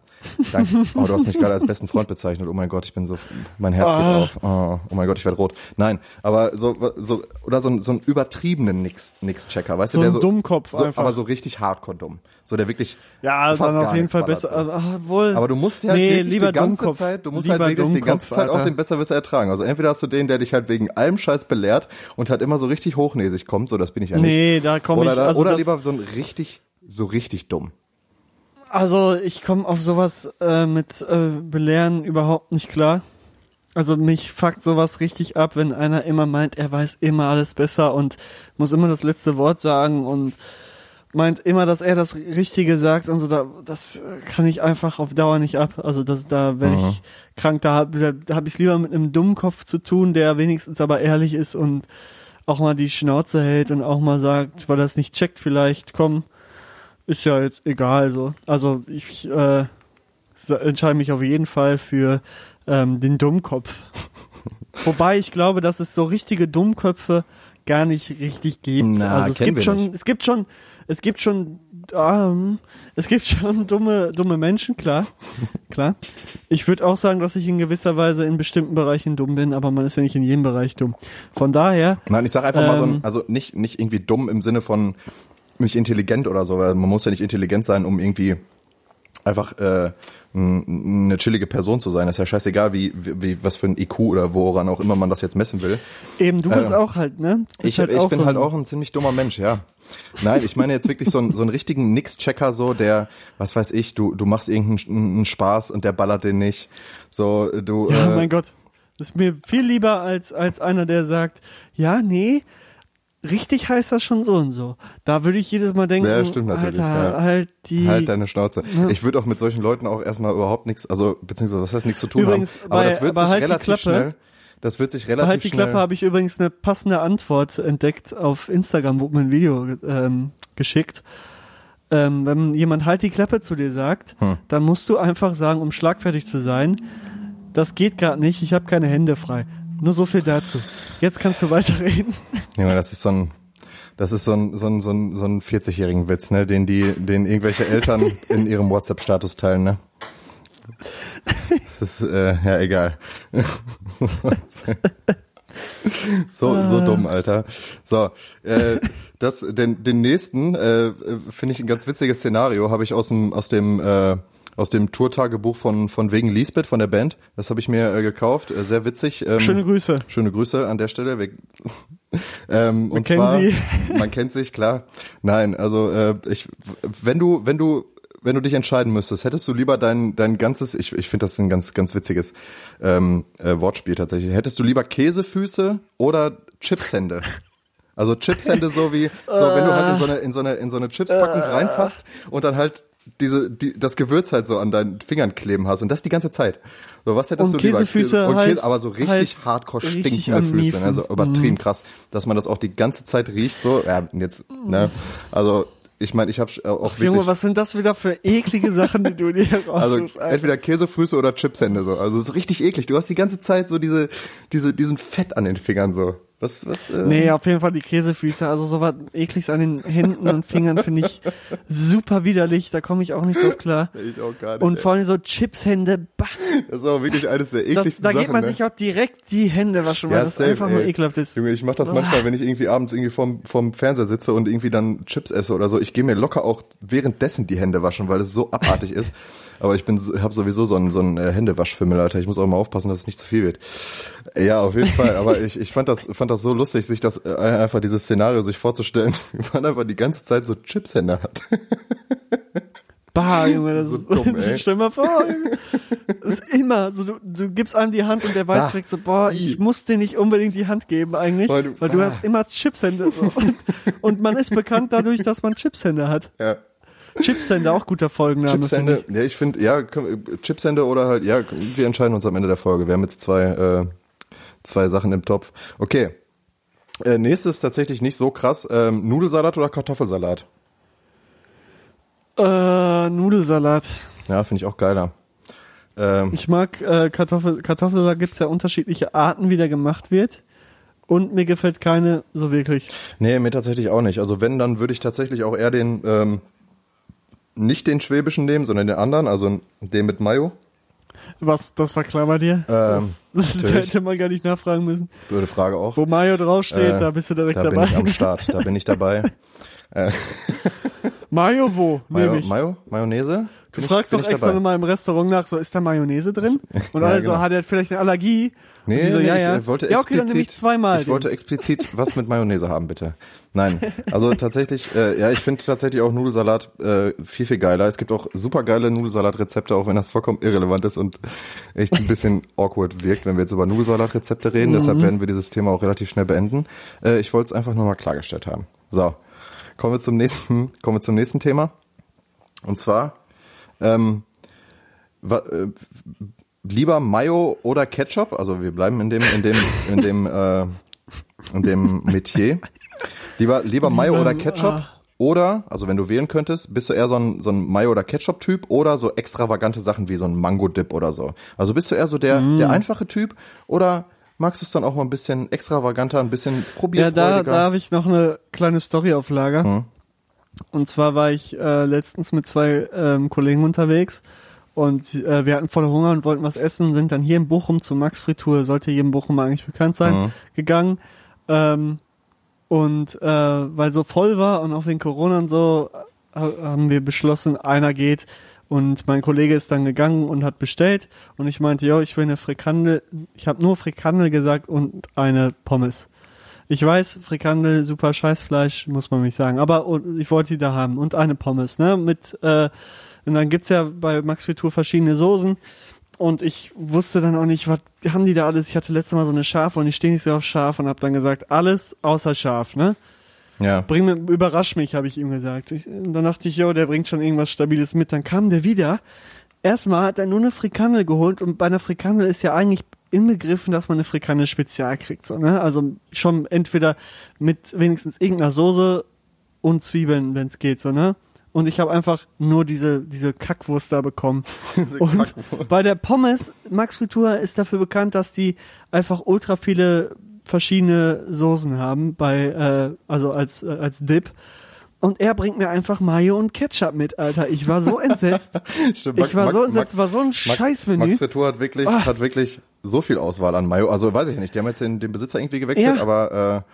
Danke. Oh, du hast mich gerade als besten Freund bezeichnet. Oh mein Gott, ich bin so, mein Herz geht Ah. auf. Oh, oh mein Gott, ich werde rot. Nein, aber so, so oder so, ein- so ein übertriebenen Nix, Nix-Checker, weißt So du, der ein so Dummkopf so, einfach. aber so richtig Hardcore dumm. So der wirklich Ja, fast dann auf jeden Fall besser. so. Ah, wohl. Aber du musst ja halt wirklich die ganze Dummkopf. Zeit, du musst lieber halt wirklich die ganze Zeit auch Alter. den Besserwisser ertragen. Also entweder hast du den, der dich halt wegen allem Scheiß belehrt und halt immer so richtig hochnäsig kommt, so das bin ich ja nicht. Nee, da komme Oder, ich. da, Also oder lieber so ein richtig, so richtig dumm. Also ich komme auf sowas äh, mit äh, Belehren überhaupt nicht klar. Also mich fuckt sowas richtig ab, wenn einer immer meint, er weiß immer alles besser und muss immer das letzte Wort sagen und meint immer, dass er das Richtige sagt und so. Da, das kann ich einfach auf Dauer nicht ab. Also das, da werde ich krank. Da habe da, da hab ich es lieber mit einem Dummkopf zu tun, der wenigstens aber ehrlich ist und auch mal die Schnauze hält und auch mal sagt, weil er es nicht checkt vielleicht, komm, ist ja jetzt egal so. Also ich äh, entscheide mich auf jeden Fall für ähm, den Dummkopf. (laughs) Wobei ich glaube, dass es so richtige Dummköpfe gar nicht richtig gibt. Na, also es gibt schon, nicht. es gibt schon, es gibt schon, ähm, es gibt schon dumme, dumme Menschen, klar, (laughs) klar. Ich würde auch sagen, dass ich in gewisser Weise in bestimmten Bereichen dumm bin, aber man ist ja nicht in jedem Bereich dumm. Von daher, Nein, ich sag einfach mal so ein, Ähm. also nicht, nicht irgendwie dumm im Sinne von nicht intelligent oder so, weil man muss ja nicht intelligent sein, um irgendwie einfach äh, eine chillige Person zu sein. Das ist ja scheißegal, wie, wie was für ein IQ oder woran auch immer man das jetzt messen will. Eben, du bist Äh, auch halt, ne? Bist Ich, halt ich bin so halt auch ein ziemlich dummer Mensch, ja. Nein, ich meine jetzt wirklich so einen, so einen richtigen Nix-Checker, so der, was weiß ich, du, du machst irgendeinen einen Spaß und der ballert den nicht. So, du. Ja, äh, mein Gott. Das ist mir viel lieber als, als einer, der sagt, ja, nee, richtig heißt das schon so und so. Da würde ich jedes Mal denken, Ja, stimmt natürlich, Alter, ja. halt die. Halt deine Schnauze. Ich würde auch mit solchen Leuten auch erstmal überhaupt nichts, also beziehungsweise was heißt nichts zu tun Übrigens, haben. Aber bei- das wird sich halt die relativ Klappe. schnell. Das wird sich relativ Halt die schnell. Klappe habe ich übrigens eine passende Antwort entdeckt auf Instagram, wurde mir ein Video ähm, geschickt. Ähm, wenn jemand halt die Klappe zu dir sagt, Hm. dann musst du einfach sagen, um schlagfertig zu sein, das geht gerade nicht, ich habe keine Hände frei. Nur so viel dazu. Jetzt kannst du weiterreden. Junge, das ist so ein, das ist so ein, so ein, so ein, so ein 40-jährigen Witz, ne, den die, den irgendwelche Eltern in ihrem WhatsApp-Status teilen, ne. Das ist, äh, ja, egal. (laughs) so, so dumm, Alter. So, äh, das, den, den nächsten, äh, finde ich ein ganz witziges Szenario, habe ich aus dem, aus dem, äh, aus dem Tourtagebuch von, von wegen Lisbeth, von der Band. Das habe ich mir äh, gekauft. Äh, sehr witzig. Ähm, Schöne Grüße. Schöne Grüße an der Stelle. Wir, (laughs) ähm, und kennen zwar, Sie. (laughs) man kennt sich, klar. Nein, also äh, ich, wenn du, wenn du, wenn du dich entscheiden müsstest, hättest du lieber dein dein ganzes, ich, ich finde das ein ganz ganz witziges ähm, äh, Wortspiel tatsächlich. Hättest du lieber Käsefüße oder Chipshände? Also Chipshände so wie, so wenn du halt in so eine in so eine in so eine Chipspackung reinfasst und dann halt diese die, das Gewürz halt so an deinen Fingern kleben hast und das die ganze Zeit. So was hättest Und du lieber? Käsefüße und heißt- aber so richtig hardcore richtig stinkende Füße, ne? also übertrieben krass, dass man das auch die ganze Zeit riecht so. Ja, jetzt ne, also ich meine, ich habe auch wirklich Junge, was sind das wieder für eklige Sachen, die du dir (laughs) also raussuchst? Alter? entweder Käsefüße oder Chipshände so. Also es ist richtig eklig. Du hast die ganze Zeit so diese diese diesen Fett an den Fingern so. Was was äh, Nee, auf jeden Fall die Käsefüße. Also so was ekliges an den Händen und Fingern finde ich super widerlich. Da komme ich auch nicht drauf klar. (laughs) ich auch gar nicht. Und ey. vor allem so Chipshände, bah, das ist auch wirklich eines der das, ekligsten da Sachen. geht man ne? sich auch direkt die Hände waschen, weil Ja, das safe, einfach nur ey. ekelhaft ist. Junge, ich mach das manchmal, wenn ich irgendwie abends irgendwie vorm, vorm Fernseher sitze und irgendwie dann Chips esse oder so. Ich gehe mir locker auch währenddessen die Hände waschen, weil es so abartig ist. Aber ich bin, habe sowieso so einen, so einen äh, Händewaschfimmel, Alter. Ich muss auch mal aufpassen, dass es nicht zu viel wird. Ja, auf jeden Fall. Aber ich, ich fand das, fand das so lustig, sich das äh, einfach dieses Szenario sich vorzustellen, (laughs) wie man einfach die ganze Zeit so Chipshände hat. Bah, Junge, das So ist, dumm, (laughs) ey. stell mal vor, Junge. das ist immer so, du, du gibst einem die Hand und der weiß Bah. direkt so, boah, ich muss dir nicht unbedingt die Hand geben eigentlich, Weil weil du- du, bah. hast immer Chipshände so. und, und man ist bekannt dadurch, dass man Chipshände hat. Ja. Chipshände, auch guter Folgenname. finde Chipshände, ja, ich finde, ja, komm, Chipshände oder halt, ja, wir entscheiden uns am Ende der Folge. Wir haben jetzt zwei, äh, zwei Sachen im Topf. Okay. Äh, nächstes tatsächlich nicht so krass. Ähm, Nudelsalat oder Kartoffelsalat? Äh, Nudelsalat. Ja, finde ich auch geiler. Ähm, Ich mag äh, Kartoffel, Kartoffelsalat gibt's ja unterschiedliche Arten, wie der gemacht wird. Und mir gefällt keine so wirklich. nee, mir tatsächlich auch nicht. Also wenn, dann würde ich tatsächlich auch eher den, ähm, nicht den schwäbischen nehmen, sondern den anderen, also den mit Mayo. Was, das war klar bei dir? das das natürlich. hätte man gar nicht nachfragen müssen. Blöde Frage auch. Wo Mayo draufsteht, Äh, da bist du direkt da bin dabei. ich am Start, da bin ich dabei. (laughs) Mayo wo? Mayo. Mayo, Mayonnaise? Du Bin fragst bin doch extra dabei. nochmal im Restaurant nach, so ist da Mayonnaise drin? Und (laughs) Ja, also genau. hat er vielleicht eine Allergie? Nee, so, nee, ja, ich ja. äh, wollte ja, okay, ich explizit, zweimal. ich wollte explizit (laughs) was mit Mayonnaise haben, bitte. Nein, also tatsächlich, äh, ja, ich finde tatsächlich auch Nudelsalat äh, viel, viel geiler. Es gibt auch super geile Nudelsalat-Rezepte, auch wenn das vollkommen irrelevant ist und echt ein bisschen (laughs) awkward wirkt, wenn wir jetzt über Nudelsalat-Rezepte reden. Mhm. Deshalb werden wir dieses Thema auch relativ schnell beenden. Äh, ich wollte es einfach nur mal klargestellt haben. So, kommen wir zum nächsten, kommen wir zum nächsten Thema. Und zwar, ähm, äh, lieber Mayo oder Ketchup, also wir bleiben in dem, in dem, in dem, äh, in dem Metier. Lieber, lieber Mayo oder Ketchup ah. oder, also wenn du wählen könntest, bist du eher so ein, so ein Mayo oder Ketchup Typ oder so extravagante Sachen wie so ein Mango Dip oder so. Also bist du eher so der, Mm. der einfache Typ oder magst du es dann auch mal ein bisschen extravaganter, ein bisschen Ja, probierfreudiger? da, da habe ich noch eine kleine Story auf Lager. Hm. Und zwar war ich äh, letztens mit zwei ähm, Kollegen unterwegs und äh, wir hatten voll Hunger und wollten was essen, sind dann hier in Bochum zur Max Fritur, sollte jedem Bochum eigentlich bekannt sein, Mhm. gegangen. Ähm, und äh, weil so voll war und auch wegen Corona und so, äh, haben wir beschlossen, einer geht Und mein Kollege ist dann gegangen und hat bestellt und ich meinte, jo, ich will eine Frikandel, ich habe nur Frikandel gesagt und eine Pommes. Ich weiß, Frikandel, super Scheißfleisch, muss man nicht sagen, aber ich wollte die da haben und eine Pommes, ne, mit, äh, und dann gibt's ja bei Max Fritur verschiedene Soßen und ich wusste dann auch nicht, was haben die da alles, ich hatte letztes Mal so eine Schaf und ich stehe nicht so auf Schaf und habe dann gesagt, alles außer Schaf, ne. Ja. Bring mir, überrasch mich, habe ich ihm gesagt. Ich, und dann dachte ich, jo, der bringt schon irgendwas Stabiles mit. Dann kam der wieder. Erstmal hat er nur eine Frikandel geholt und bei einer Frikandel ist ja eigentlich inbegriffen, dass man eine Frikandel spezial kriegt. So, ne? Also schon entweder mit wenigstens irgendeiner Soße und Zwiebeln, wenn es geht, so, ne? Und ich habe einfach nur diese, diese Kackwurst da bekommen. (laughs) Diese Und Kackwurst. bei der Pommes, Max Fritur ist dafür bekannt, dass die einfach ultra viele verschiedene Soßen haben, bei, äh, also als, äh, als Dip. Und er bringt mir einfach Mayo und Ketchup mit, Alter. Ich war so (laughs) entsetzt. Stimmt, ich war Max- so entsetzt, Max- war so ein Max, Scheißmenü. Max Fritur hat wirklich, Ah. hat wirklich so viel Auswahl an Mayo. Also weiß ich nicht, die haben jetzt den, den Besitzer irgendwie gewechselt, Ja. aber äh,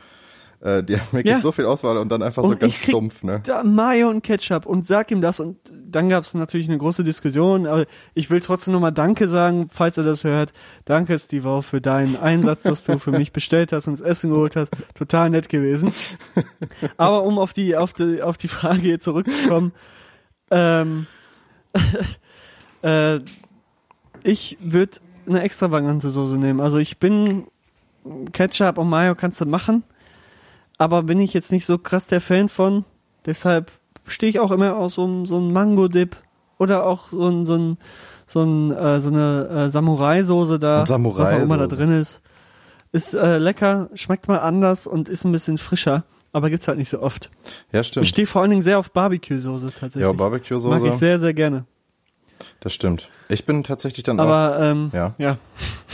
äh, die haben wirklich Ja. so viel Auswahl und dann einfach so Und ganz ich krieg stumpf, ne? da Mayo und Ketchup und sag ihm das und dann gab es natürlich eine große Diskussion, aber ich will trotzdem nochmal Danke sagen, falls er das hört. Danke, Steve, auch für deinen Einsatz, dass du für mich bestellt hast und das Essen geholt hast. Total nett gewesen. (laughs) Aber um auf die, auf die, auf die Frage hier zurückzukommen, ähm, (laughs) äh, ich würde eine extravagante Soße nehmen. Also ich bin Ketchup und Mayo kannst du machen, aber bin ich jetzt nicht so krass der Fan von. Deshalb stehe ich auch immer auf so, einem- so einem Mango-Dip oder auch so ein, so ein, so, ein, äh, so eine äh, Samurai-Soße da, Samurai-Soße. was auch immer da drin ist. Ist äh, lecker, schmeckt mal anders und ist ein bisschen frischer, aber gibt's halt nicht so oft. Ja, Ich stimmt. stehe vor allen Dingen sehr auf Barbecue-Soße tatsächlich. Ja, Mag ich Barbecue-Soße, sehr, sehr gerne. das stimmt. Ich bin tatsächlich dann auch, Aber ähm, ja. ja,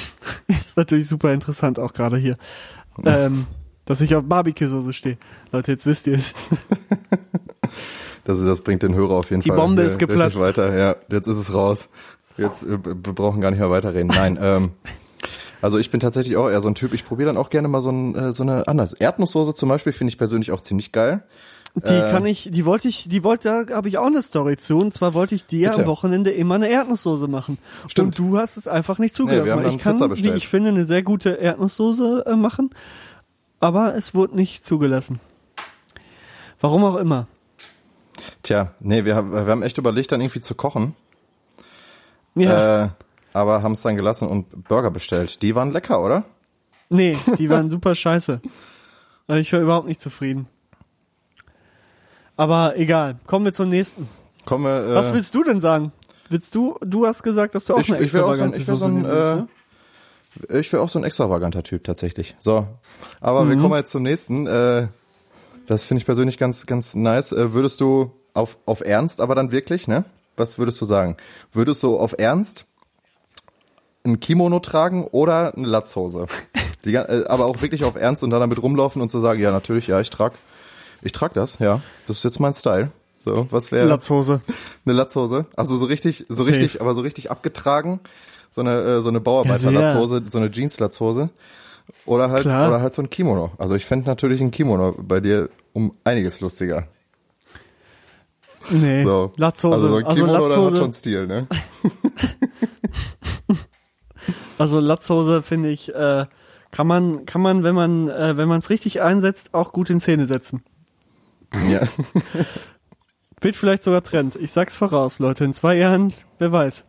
(laughs) ist natürlich super interessant auch gerade hier, ähm, dass ich auf Barbecue-Soße stehe. Leute, jetzt wisst ihr es. (laughs) Das, das bringt den Hörer auf jeden Die Fall Bombe hier ist geplatzt. weiter. Ja, jetzt ist es raus. Jetzt äh, wir brauchen gar nicht mehr weiterreden. Nein, (laughs) ähm, also ich bin tatsächlich auch eher so ein Typ. Ich probiere dann auch gerne mal so, ein, äh, so eine anders. Erdnusssoße zum Beispiel finde ich persönlich auch ziemlich geil. Die Äh, kann ich, die wollte ich, die wollte, da habe ich auch eine Story zu. Und zwar wollte ich dir Bitte. am Wochenende immer eine Erdnusssoße machen. Stimmt. Und du hast es einfach nicht zugelassen. Nee, ich kann, wie bestellt. ich finde, eine sehr gute Erdnusssoße äh, machen. Aber es wurde nicht zugelassen. Warum auch immer. Tja, nee, wir, haben- wir haben echt überlegt, dann irgendwie zu kochen. Ja, Äh, aber haben es dann gelassen und Burger bestellt. Die waren lecker, oder? nee, die (laughs) waren super scheiße. Also ich war überhaupt nicht zufrieden. Aber egal. Kommen wir zum nächsten. Kommen wir, äh, Was willst du denn sagen? Willst du, du hast gesagt, dass du auch Ich- eine ich will auch so ich will so ein, äh, ne? Ich wäre auch so ein extravaganter Typ tatsächlich. So, aber Mhm. wir kommen jetzt zum nächsten. Äh, das finde ich persönlich ganz, ganz nice. Äh, würdest du auf, auf Ernst, aber dann wirklich, ne? Was würdest du sagen? Würdest du auf Ernst ein Kimono tragen oder eine Latzhose? Die, äh, aber auch wirklich auf Ernst und dann damit rumlaufen und zu sagen, ja natürlich, ja ich trag, ich trag das, ja, das ist jetzt mein Style. So, was wäre Latzhose. eine Latzhose? Also so richtig, so Safe. richtig, aber so richtig abgetragen. So eine, äh, so eine Bauarbeiter-Latzhose, so eine Jeans-Latzhose. Oder halt, Klar. oder halt so ein Kimono. Also ich fände natürlich ein Kimono bei dir um einiges lustiger. Nee, So. Latzhose. Also so ein Also Kimono, hat Latzhose, schon Stil, ne? (laughs) also Latzhose finde ich, äh, kann man, kann man, wenn man, äh, wenn man es richtig einsetzt, auch gut in Szene setzen. ja. (laughs) Wird vielleicht sogar Trend. Ich sag's voraus, Leute. In zwei Jahren, wer weiß.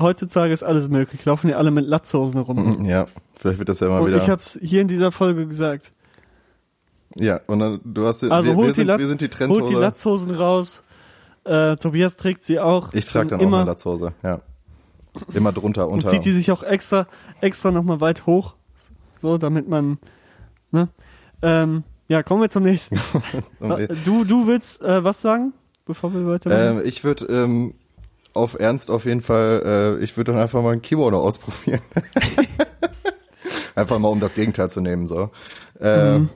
Heutzutage ist alles möglich. Laufen ja alle mit Latzhosen rum. ja, vielleicht wird das ja mal Und wieder. ich hab's hier in dieser Folge gesagt. ja, und dann, du hast, Also wir, holt, wir, die sind, Latz, wir sind die holt die Trendhose. Latzhosen raus. Äh, Tobias trägt sie auch. ich trage dann immer auch eine Latzhose, ja. Immer drunter, und unter. zieht die sich auch extra, extra nochmal weit hoch. So, damit man, ne? Ähm, ja, kommen wir zum nächsten. (laughs) Und- du, du willst äh, was sagen, bevor wir weitermachen? Ähm, ich würde ähm, auf Ernst auf jeden Fall, äh, ich würde dann einfach mal ein Kimono ausprobieren. (laughs) einfach mal, um das Gegenteil zu nehmen. so. Äh, Mhm.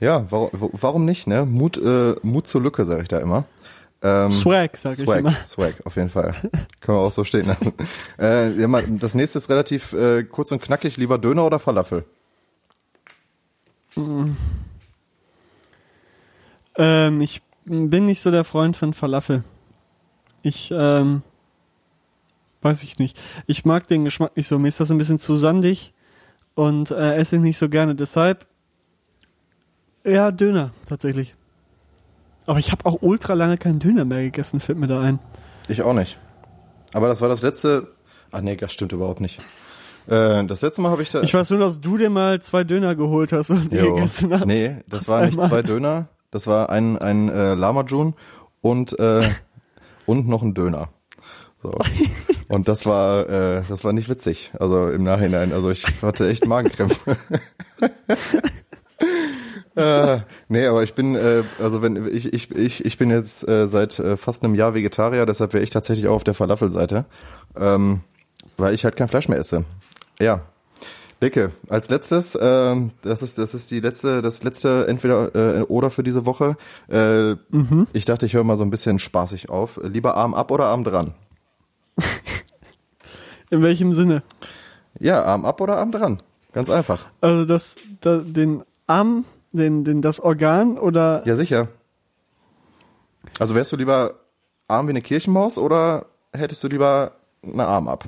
Ja, warum, warum nicht? Ne? Mut, äh, Mut zur Lücke, sage ich da immer. Ähm, Swag, sag ich Swag, immer. Swag, auf jeden Fall. (laughs) Können wir auch so stehen lassen. Äh, ja, mal, das nächste ist relativ äh, kurz und knackig. Lieber Döner oder Falafel? Ähm, ich bin nicht so der Freund von Falafel. Ich ähm, weiß ich nicht. Ich mag den Geschmack nicht so. Mir ist das ein bisschen zu sandig und äh, esse ich nicht so gerne. Deshalb ja, Döner tatsächlich. Aber ich habe auch ultra lange keinen Döner mehr gegessen, fällt mir da ein. Ich auch nicht. Aber das war das letzte. Ach nee, das stimmt überhaupt nicht. Äh, das letzte Mal habe ich da. Ich weiß nur, dass du dir mal zwei Döner geholt hast und die gegessen hast. Nee, das war nicht zwei Döner. Das war ein, ein äh, Lamajun und, äh, (laughs) und noch ein Döner. So. (laughs) Und das war, äh, das war nicht witzig. Also im Nachhinein. Also ich hatte echt Magenkrämpfe. (laughs) äh, nee, aber ich bin, äh, also wenn ich, ich, ich, ich bin jetzt äh, seit äh, fast einem Jahr Vegetarier, deshalb wäre ich tatsächlich auch auf der Falafelseite. Ähm, weil ich halt kein Fleisch mehr esse. Ja. Dicke, als letztes, ähm, das ist das ist die letzte, das letzte entweder äh, oder für diese Woche. Äh, Ich dachte, ich höre mal so ein bisschen spaßig auf. Lieber Arm ab oder Arm dran? (laughs) In welchem Sinne? Ja, Arm ab oder Arm dran. Ganz einfach. Also das, da, den Arm, den, den, das Organ oder Ja, sicher. Also wärst du lieber arm wie eine Kirchenmaus oder hättest du lieber einen Arm ab?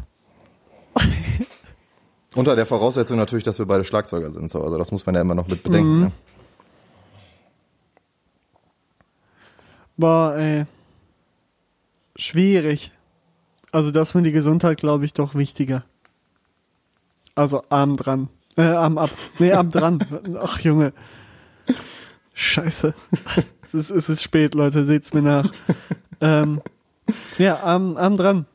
(laughs) Unter der Voraussetzung natürlich, dass wir beide Schlagzeuger sind. So. Also das muss man ja immer noch mit bedenken. Ne? war ey, schwierig. Also das mir die Gesundheit, glaube ich, doch wichtiger. Also Arm dran. Äh, Arm ab. Nee, Arm dran. (laughs) Ach Junge. Scheiße. Es ist, es ist spät, Leute, seht's mir nach. Ähm, ja, Arm, Arm dran.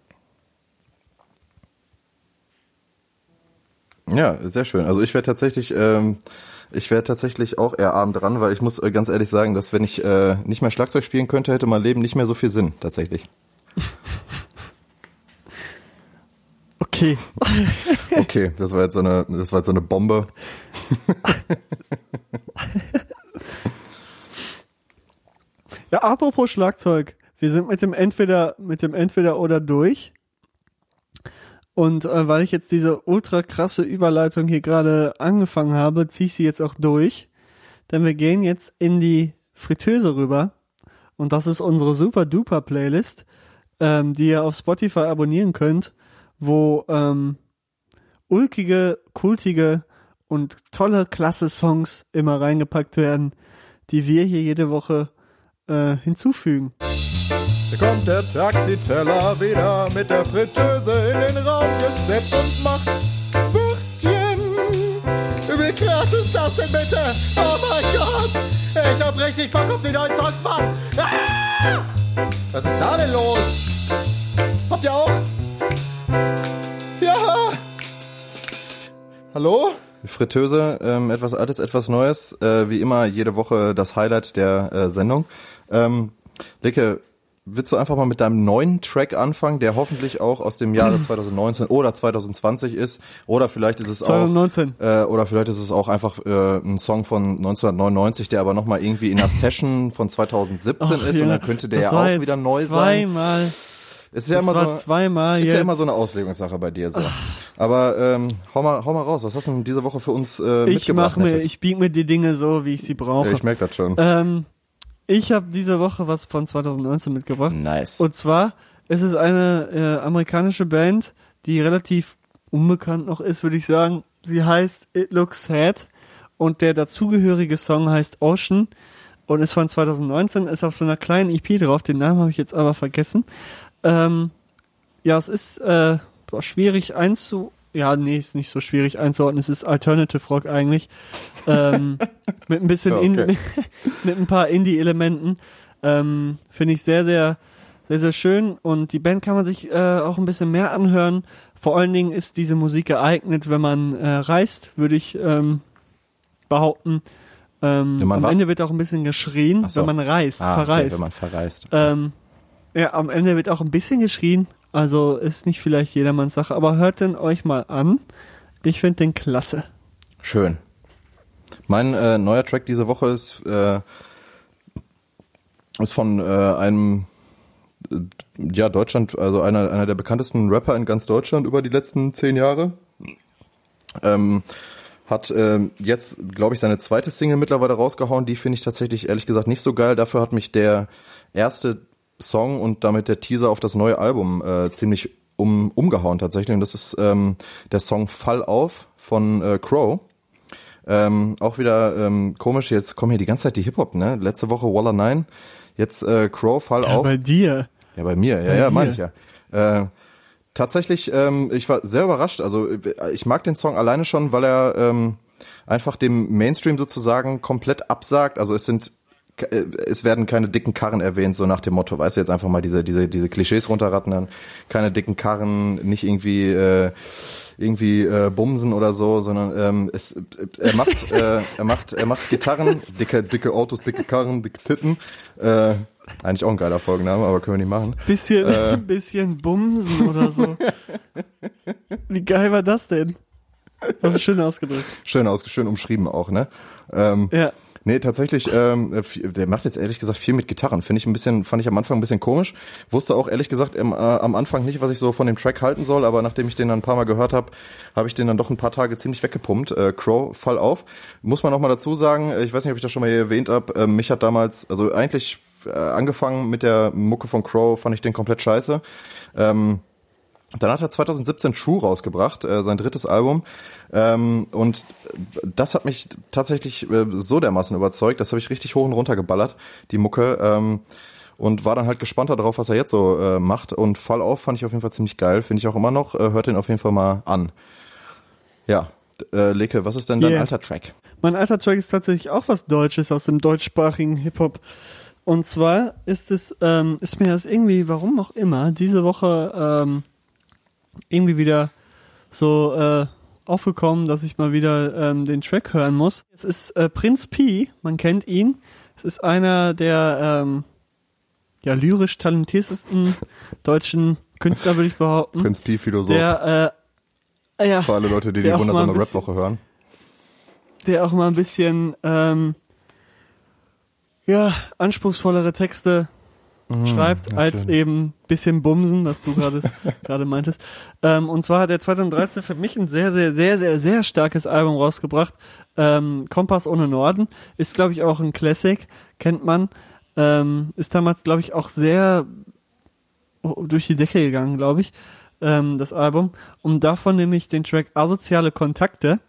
Ja, sehr schön. Also ich wäre tatsächlich, ähm, ich wäre tatsächlich auch eher arm dran, weil ich muss äh, ganz ehrlich sagen, dass wenn ich äh, nicht mehr Schlagzeug spielen könnte, hätte mein Leben nicht mehr so viel Sinn, tatsächlich. (laughs) Okay. (laughs) Okay, das war jetzt so eine, das war jetzt so eine Bombe. Ja, apropos Schlagzeug. Wir sind mit dem Entweder, mit dem Entweder oder durch. Und äh, weil ich jetzt diese ultra krasse Überleitung hier gerade angefangen habe, ziehe ich sie jetzt auch durch. Denn wir gehen jetzt in die Fritteuse rüber. Und das ist unsere super duper Playlist, ähm, die ihr auf Spotify abonnieren könnt, wo ähm, ulkige, kultige und tolle, klasse Songs immer reingepackt werden, die wir hier jede Woche äh, hinzufügen. Da kommt der Taxiteller wieder mit der Fritteuse in den Raum gesteppt und macht Würstchen. Wie krass ist das denn bitte? Oh mein Gott! Ich hab richtig Bock auf die neuen Songs, Mann! Ah! Was ist da denn los? Habt ihr auch? Hallo? Fritteuse, ähm, etwas Altes, etwas Neues. Äh, wie immer jede Woche das Highlight der äh, Sendung. Ähm, Licke, willst du einfach mal mit deinem neuen Track anfangen, der hoffentlich auch aus dem Jahre (clears throat) 2019 oder 2020 ist? Oder vielleicht ist es 2019. auch äh, oder vielleicht ist es auch einfach äh, ein Song von 1999, der aber nochmal irgendwie in einer (clears throat) Session von 2017 Ach, ist ja, und dann könnte der ja auch wieder neu sein. Zweimal. Es ist ja immer so, zweimal ist jetzt. ja immer so eine Auslegungssache bei dir so. Aber ähm, hau mal, hau mal raus. Was hast du denn diese Woche für uns äh, ich mitgebracht? mach mir, ich bieg mir die Dinge so, wie ich sie brauche. ich merk das schon. ähm, ich habe diese Woche was von 2019 mitgebracht. nice. Und zwar ist es eine äh, amerikanische Band, die relativ unbekannt noch ist, würde ich sagen. Sie heißt It Looks Sad und der dazugehörige Song heißt Ocean und ist von 2019, ist auf so einer kleinen EP drauf. Den Namen habe ich jetzt aber vergessen. Ähm, ja, es ist äh, schwierig einzu... Ja, nee, ist nicht so schwierig einzuordnen. Es ist Alternative Rock eigentlich. Ähm, (laughs) mit ein bisschen in, okay. (laughs) mit ein paar Indie-Elementen. Ähm, Finde ich sehr, sehr, sehr, sehr schön. Und die Band kann man sich äh, auch ein bisschen mehr anhören. Vor allen Dingen ist diese Musik geeignet, wenn man äh, reist, würde ich ähm, behaupten. Ähm, Wenn man am was? Ende wird auch ein bisschen geschrien, so. wenn man reist, Ah, okay, verreist. wenn man verreist. Ähm, ja, am Ende wird auch ein bisschen geschrien. Also ist nicht vielleicht jedermanns Sache, aber hört den euch mal an. Ich finde den klasse. Schön. Mein äh, neuer Track diese Woche ist, äh, ist von äh, einem äh, ja Deutschland, also einer einer der bekanntesten Rapper in ganz Deutschland über die letzten zehn Jahre. Ähm, hat ähm, jetzt, glaube ich, seine zweite Single mittlerweile rausgehauen. Die finde ich tatsächlich ehrlich gesagt nicht so geil. Dafür hat mich der erste Song und damit der Teaser auf das neue Album äh, ziemlich um, umgehauen tatsächlich. Und das ist ähm, der Song Fall auf von äh, Crow. Ähm, auch wieder ähm, komisch, jetzt kommen hier die ganze Zeit die Hip-Hop, ne? Letzte Woche Waller 9, jetzt äh, Crow, Fall Ja, auf. bei dir. Ja, bei mir, ja, Bei ja, dir. meine ich ja. Äh, tatsächlich, ähm, ich war sehr überrascht. Also äh, ich mag den Song alleine schon, weil er ähm, einfach dem Mainstream sozusagen komplett absagt. Also es sind es werden keine dicken Karren erwähnt, so nach dem Motto, weißt du, jetzt einfach mal diese, diese, diese Klischees runterrattern, keine dicken Karren, nicht irgendwie, äh, irgendwie äh, bumsen oder so, sondern ähm, es, äh, er macht, äh, er macht, er macht Gitarren, dicke, dicke Autos, dicke Karren, dicke Titten. Äh, eigentlich auch ein geiler Folgenname, aber können wir nicht machen. Bisschen, Äh. (laughs) bisschen Bumsen oder so. (laughs) Wie geil war das denn? Das ist schön ausgedrückt. Schön aus, schön umschrieben auch, ne? Ähm, Ja. Nee, tatsächlich, ähm, der macht jetzt ehrlich gesagt viel mit Gitarren. Finde ich ein bisschen, fand ich am Anfang ein bisschen komisch. Wusste auch ehrlich gesagt im, äh, am Anfang nicht, was ich so von dem Track halten soll, aber nachdem ich den dann ein paar Mal gehört habe, habe ich den dann doch ein paar Tage ziemlich weggepumpt. Äh, Crow, Fall auf. Muss man noch mal dazu sagen, äh, ich weiß nicht, ob ich das schon mal hier erwähnt habe, äh, mich hat damals, also eigentlich äh, angefangen mit der Mucke von Crow, fand ich den komplett scheiße. Ähm, dann hat er 2017 True rausgebracht, äh, sein drittes Album. Ähm, und das hat mich tatsächlich äh, so dermaßen überzeugt, das habe ich richtig hoch und runter geballert, die Mucke. Ähm, und war dann halt gespannter darauf, was er jetzt so äh, macht. Und Fall auf fand ich auf jeden Fall ziemlich geil, finde ich auch immer noch. Äh, hört den auf jeden Fall mal an. Ja, äh, Leke, was ist denn dein Yeah. alter Track? Mein alter Track ist tatsächlich auch was Deutsches aus dem deutschsprachigen Hip-Hop. Und zwar ist es, ähm, ist mir das irgendwie, warum auch immer, diese Woche ähm, irgendwie wieder so äh, aufgekommen, dass ich mal wieder ähm, den Track hören muss. Es ist äh, Prinz P, man kennt ihn. Es ist einer der ähm, ja, lyrisch talentiertesten deutschen Künstler, würde ich behaupten. Prinz P, Philosoph. der, äh, ja, Für alle Leute, die die wundersame Rap-Woche hören. der auch mal ein bisschen ähm, ja, anspruchsvollere Texte schreibt, als natürlich. eben bisschen Bumsen, was du gerade (laughs) gerade meintest. Ähm, und zwar hat er 2013 für mich ein sehr, sehr, sehr, sehr, sehr starkes Album rausgebracht. Ähm, Kompass ohne Norden ist, glaube ich, auch ein Classic, kennt man. Ähm, ist damals, glaube ich, auch sehr durch die Decke gegangen, glaube ich, ähm, das Album. Und davon nehme ich den Track Asoziale Kontakte.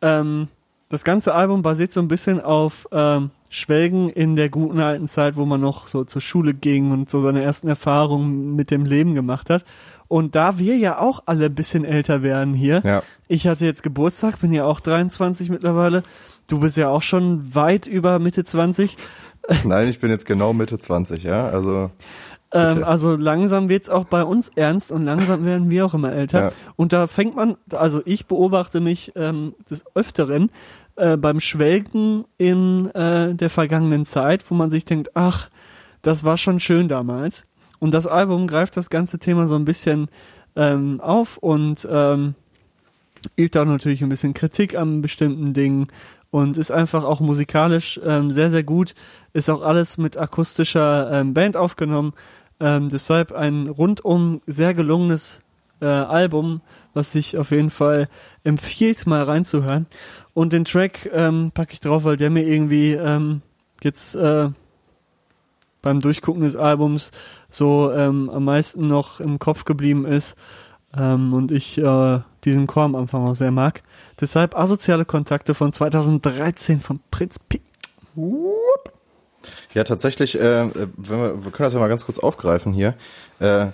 Ähm, das ganze Album basiert so ein bisschen auf ähm, Schwelgen in der guten alten Zeit, wo man noch so zur Schule ging und so seine ersten Erfahrungen mit dem Leben gemacht hat. Und da wir ja auch alle ein bisschen älter werden hier, Ja. ich hatte jetzt Geburtstag, bin ja auch 23 mittlerweile, du bist ja auch schon weit über Mitte 20, (laughs) Nein, ich bin jetzt genau Mitte 20, ja. Also Ähm, also langsam wird's auch bei uns ernst und langsam werden wir auch immer älter. Ja. Und da fängt man, also ich beobachte mich ähm, des Öfteren äh, beim Schwelgen in äh, der vergangenen Zeit, wo man sich denkt, ach, das war schon schön damals. Und das Album greift das ganze Thema so ein bisschen ähm, auf und ähm, übt auch natürlich ein bisschen Kritik an bestimmten Dingen und ist einfach auch musikalisch ähm, sehr, sehr gut. Ist auch alles mit akustischer ähm, Band aufgenommen. Ähm, deshalb ein rundum sehr gelungenes äh, Album, was sich auf jeden Fall empfiehlt, mal reinzuhören. Und den Track ähm, packe ich drauf, weil der mir irgendwie ähm, jetzt äh, beim Durchgucken des Albums so ähm, am meisten noch im Kopf geblieben ist ähm, und ich äh, diesen Chor am Anfang auch sehr mag. Deshalb asoziale Kontakte von 2013 von Prinz P. Ja, tatsächlich, äh, wenn wir, wir können das ja mal ganz kurz aufgreifen hier. Äh,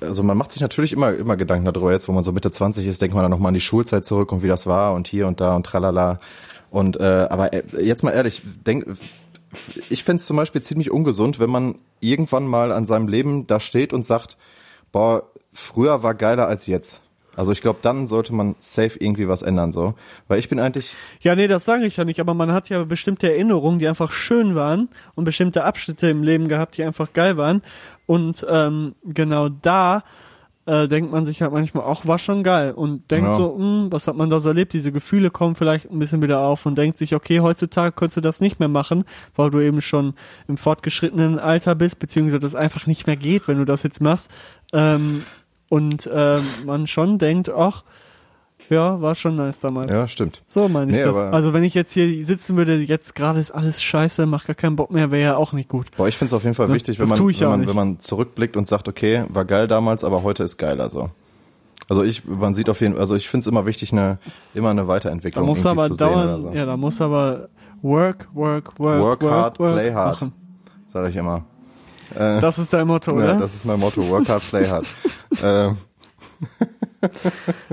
also man macht sich natürlich immer, immer Gedanken darüber, jetzt wo man so Mitte 20 ist, denkt man dann nochmal an die Schulzeit zurück und wie das war und hier und da und tralala. Und äh, aber äh, jetzt mal ehrlich, denk, ich fänd's zum Beispiel ziemlich ungesund, wenn man irgendwann mal an seinem Leben da steht und sagt, boah, früher war geiler als jetzt. Also ich glaube, dann sollte man safe irgendwie was ändern, so. Weil ich bin eigentlich, Ja, nee, das sage ich ja nicht, aber man hat ja bestimmte Erinnerungen, die einfach schön waren und bestimmte Abschnitte im Leben gehabt, die einfach geil waren. Und ähm, genau da äh, denkt man sich halt manchmal auch, war schon geil. Und denkt Ja. so, hm, was hat man da so erlebt? Diese Gefühle kommen vielleicht ein bisschen wieder auf und denkt sich, okay, heutzutage könntest du das nicht mehr machen, weil du eben schon im fortgeschrittenen Alter bist, beziehungsweise das einfach nicht mehr geht, wenn du das jetzt machst. Ähm, und ähm, man schon denkt, ach, Ja, war schon nice damals. Ja, stimmt. So meine ich Nee, das. Also wenn ich jetzt hier sitzen würde, jetzt gerade ist alles scheiße, macht gar keinen Bock mehr, wäre ja auch nicht gut. Boah, ich finde es auf jeden Fall Ne? wichtig, wenn Das man, wenn, man, nicht. wenn man zurückblickt und sagt, okay, war geil damals, aber heute ist geiler so. Also ich, man sieht auf jeden also ich finde es immer wichtig, eine, immer eine Da Weiterentwicklung muss irgendwie aber zu sehen oder dauern, so. ja, da muss aber work, work, work, Work work, hard, work play hard. machen. Sage ich immer. Äh, Das ist dein Motto, ja, oder? das ist mein Motto, work hard, play hard. (laughs) ähm,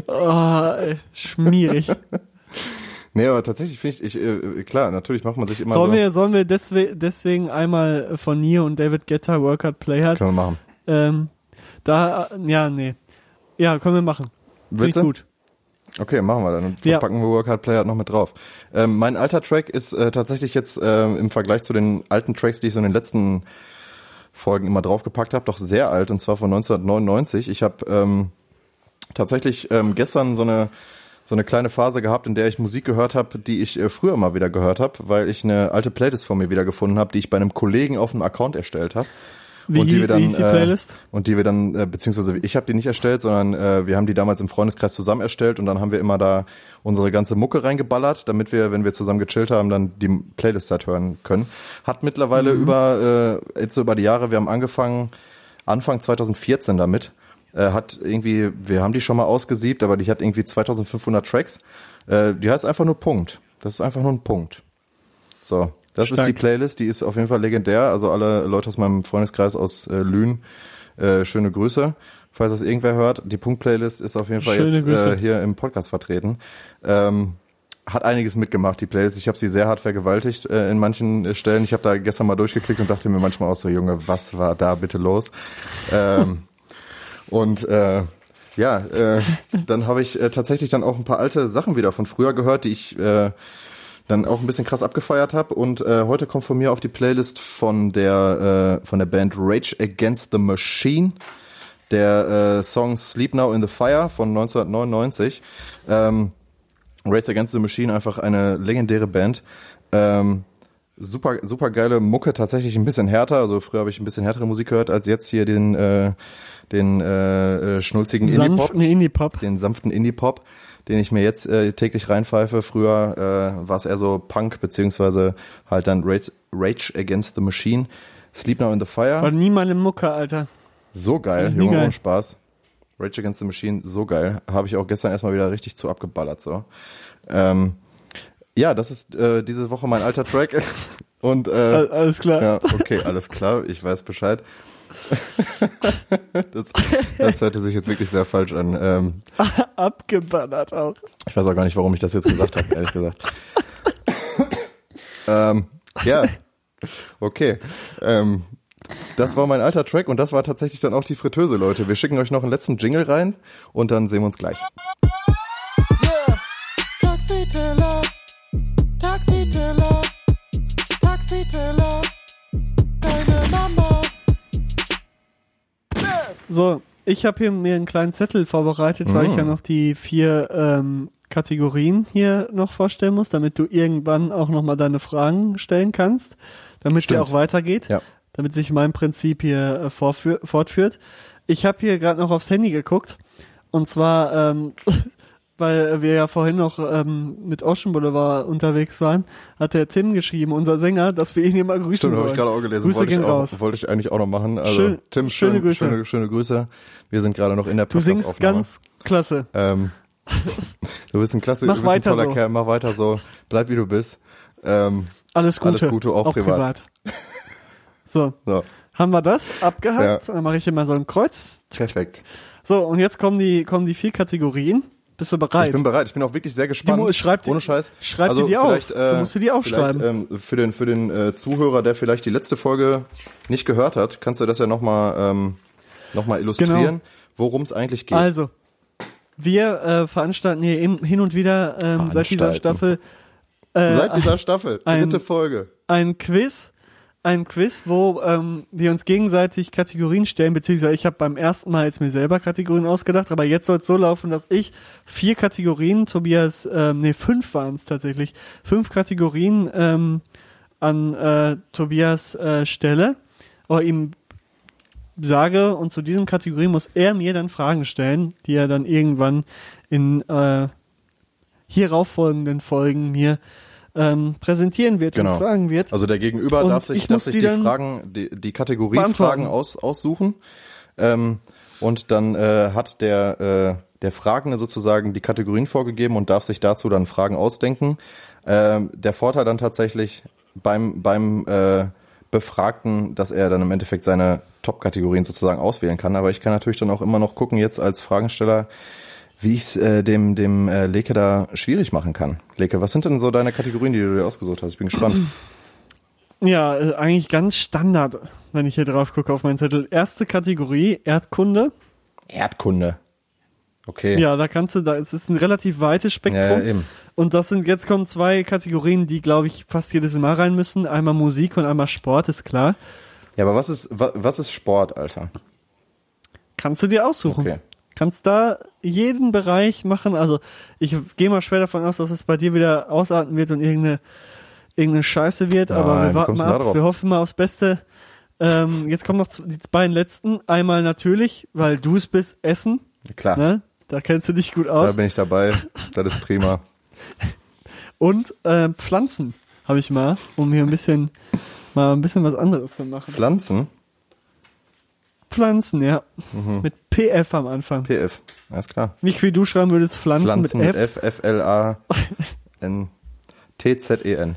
oh, ey, schmierig. nee, aber tatsächlich finde ich, ich äh, klar, natürlich macht man sich immer sollen so. wir, sollen wir deswegen, deswegen einmal von Neo und David Guetta Work Hard Play Hard? Können wir machen. Ähm, da, äh, ja, nee. Ja, können wir machen. Finde ich gut. Okay, machen wir dann. Dann Ja. packen wir Work Hard Play Hard noch mit drauf. Ähm, mein alter Track ist äh, tatsächlich jetzt ähm, im Vergleich zu den alten Tracks, die ich so in den letzten Folgen immer draufgepackt habe, doch sehr alt und zwar von 1999. Ich habe ähm, tatsächlich ähm, gestern so eine so eine kleine Phase gehabt, in der ich Musik gehört habe, die ich äh, früher mal wieder gehört habe, weil ich eine alte Playlist von mir wieder gefunden habe, die ich bei einem Kollegen auf einem Account erstellt habe. Wie, und die wir dann, hieß die äh, Playlist? Und die wir dann, äh, beziehungsweise ich habe die nicht erstellt, sondern äh, wir haben die damals im Freundeskreis zusammen erstellt und dann haben wir immer da unsere ganze Mucke reingeballert, damit wir, wenn wir zusammen gechillt haben, dann die Playlist halt hören können. Hat mittlerweile Mhm. über, äh, jetzt so über die Jahre, wir haben angefangen, Anfang 2014 damit, äh, hat irgendwie, wir haben die schon mal ausgesiebt, aber die hat irgendwie 2500 Tracks. Äh, die heißt einfach nur Punkt. Das ist einfach nur ein Punkt. So, das Stark. ist die Playlist, die ist auf jeden Fall legendär. Also alle Leute aus meinem Freundeskreis aus äh, Lünen, äh, schöne Grüße. Falls das irgendwer hört, die Punkt-Playlist ist auf jeden Fall Schöne jetzt Grüße. äh, hier im Podcast vertreten. Ähm, hat einiges mitgemacht, die Playlist. Ich habe sie sehr hart vergewaltigt äh, in manchen äh, Stellen. Ich habe da gestern mal durchgeklickt und dachte mir manchmal auch so, Junge, was war da bitte los? ähm, (laughs) und äh, ja, äh, dann habe ich äh, tatsächlich dann auch ein paar alte Sachen wieder von früher gehört, die ich äh, dann auch ein bisschen krass abgefeiert habe. Und äh, heute kommt von mir auf die Playlist von der äh, von der Band Rage Against the Machine der äh, Song Sleep Now in the Fire von 1999. Ähm, Race Against the Machine einfach eine legendäre Band. Ähm, super, super geile Mucke, tatsächlich ein bisschen härter. Also früher habe ich ein bisschen härtere Musik gehört als jetzt hier den, äh, den äh, äh, schnulzigen Indie-Pop Indie-Pop. den sanften Indie-Pop, den ich mir jetzt äh, täglich reinpfeife. Früher äh, war es eher so Punk, beziehungsweise halt dann Rage, Rage Against the Machine. Sleep Now in the Fire. War nie meine Mucke, Alter. So geil, Junge, geil. Spaß. Rage Against the Machine, so geil. Habe ich auch gestern erstmal wieder richtig zu abgeballert, so. Ähm, ja, das ist äh, diese Woche mein alter Track. (laughs) Und äh, Al- Alles klar. ja, okay, alles klar, ich weiß Bescheid. (laughs) das, das hörte sich jetzt wirklich sehr falsch an. Ähm, (laughs) Abgeballert auch. ich weiß auch gar nicht, warum ich das jetzt gesagt habe, ehrlich gesagt. (laughs) ähm, ja, okay. Ähm, das war mein alter Track und das war tatsächlich dann auch die Fritteuse, Leute. Wir schicken euch noch einen letzten Jingle rein und dann sehen wir uns gleich. Taxiteller, Taxiteller, Taxiteller, deine So, ich habe hier mir einen kleinen Zettel vorbereitet, weil ich Mm. ja noch die vier ähm, Kategorien hier noch vorstellen muss, damit du irgendwann auch nochmal deine Fragen stellen kannst, damit es Stimmt. auch weitergeht, Ja. damit sich mein Prinzip hier äh, fortführt. Ich habe hier gerade noch aufs Handy geguckt und zwar, ähm, (laughs) weil wir ja vorhin noch ähm, mit Ocean Boulevard unterwegs waren, hat der Tim geschrieben, unser Sänger, dass wir ihn hier mal grüßen Stimmt, habe ich gerade auch gelesen. Grüße wollte, gehen ich auch, raus. wollte ich eigentlich auch noch machen. Also Schön- Tim, schöne schön, Grüße. Schöne, schöne Grüße. Wir sind gerade noch in der Du singst ganz klasse. Ähm, (laughs) du bist ein klasse, Mach du bist ein toller so. Kerl, mach weiter so, bleib wie du bist. Ähm, Alles Gute. Alles Gute, auch privat. So, so, haben wir das abgehakt? Ja. Dann mache ich immer so ein Kreuz. perfekt. So, und jetzt kommen die, kommen die vier Kategorien. Bist du bereit? Ich bin bereit, ich bin auch wirklich sehr gespannt. mu- schreib die- Ohne Scheiß. schreib also die dir auf. Äh, Du musst dir die aufschreiben. Vielleicht, ähm, für den, für den äh, Zuhörer, der vielleicht die letzte Folge nicht gehört hat, kannst du das ja nochmal ähm, noch mal illustrieren, Genau. worum es eigentlich geht. also, wir äh, veranstalten hier hin und wieder ähm, seit dieser. Staffel äh, Seit dieser Staffel, ein- dritte Folge. ein Quiz, ein Quiz, wo ähm, wir uns gegenseitig Kategorien stellen, beziehungsweise ich habe beim ersten Mal jetzt mir selber Kategorien ausgedacht, aber jetzt soll es so laufen, dass ich vier Kategorien, Tobias, ähm, nee, fünf waren es tatsächlich, fünf Kategorien ähm, an äh, Tobias äh, stelle oder ihm sage und zu diesen Kategorien muss er mir dann Fragen stellen, die er dann irgendwann in äh, hierauf folgenden Folgen mir ähm, präsentieren wird Genau. und fragen wird. Also der Gegenüber Und darf sich, ich darf sich die Fragen, die, die Kategorie. Fragen aus, aussuchen. Ähm, und dann äh, hat der, äh, der Fragende sozusagen die Kategorien vorgegeben und darf sich dazu dann Fragen ausdenken. Ähm, der Vorteil dann tatsächlich beim, beim äh, Befragten, dass er dann im Endeffekt seine Top-Kategorien sozusagen auswählen kann. Aber ich kann natürlich dann auch immer noch gucken, jetzt als Fragensteller, wie ich es äh, dem, dem äh, Leke da schwierig machen kann. Leke, was sind denn so deine Kategorien, die du dir ausgesucht hast? Ich bin gespannt. Ja, äh, eigentlich ganz Standard, wenn ich hier drauf gucke auf meinen Zettel. Erste Kategorie, Erdkunde. Erdkunde. Okay. Ja, da kannst du, da es ist ein relativ weites Spektrum. Ja, eben. Und das sind, jetzt kommen zwei Kategorien, die, glaube ich, fast jedes Mal rein müssen. Einmal Musik und einmal Sport, ist klar. Ja, aber was ist, was, was ist Sport, Alter? Kannst du dir aussuchen. Okay. Kannst da jeden Bereich machen. Also, ich gehe mal schwer davon aus, dass es bei dir wieder ausarten wird und irgendeine, irgendeine Scheiße wird. aber Nein, wir wie warten mal da ab. Wir hoffen mal aufs Beste. Ähm, jetzt kommen noch die beiden letzten. Einmal natürlich, weil du es bist, Essen. Klar, Ne? Da kennst du dich gut da aus. bin ich dabei. Das ist prima. (laughs) Und äh, Pflanzen habe ich mal, um hier ein bisschen mal ein bisschen was anderes zu machen. Pflanzen, Pflanzen, ja. Mhm. Mit PF am Anfang. PF, alles klar. Nicht wie du schreiben würdest, Pflanzen, Pflanzen mit mit F. F, F, L, A, N, T, Z, E, N.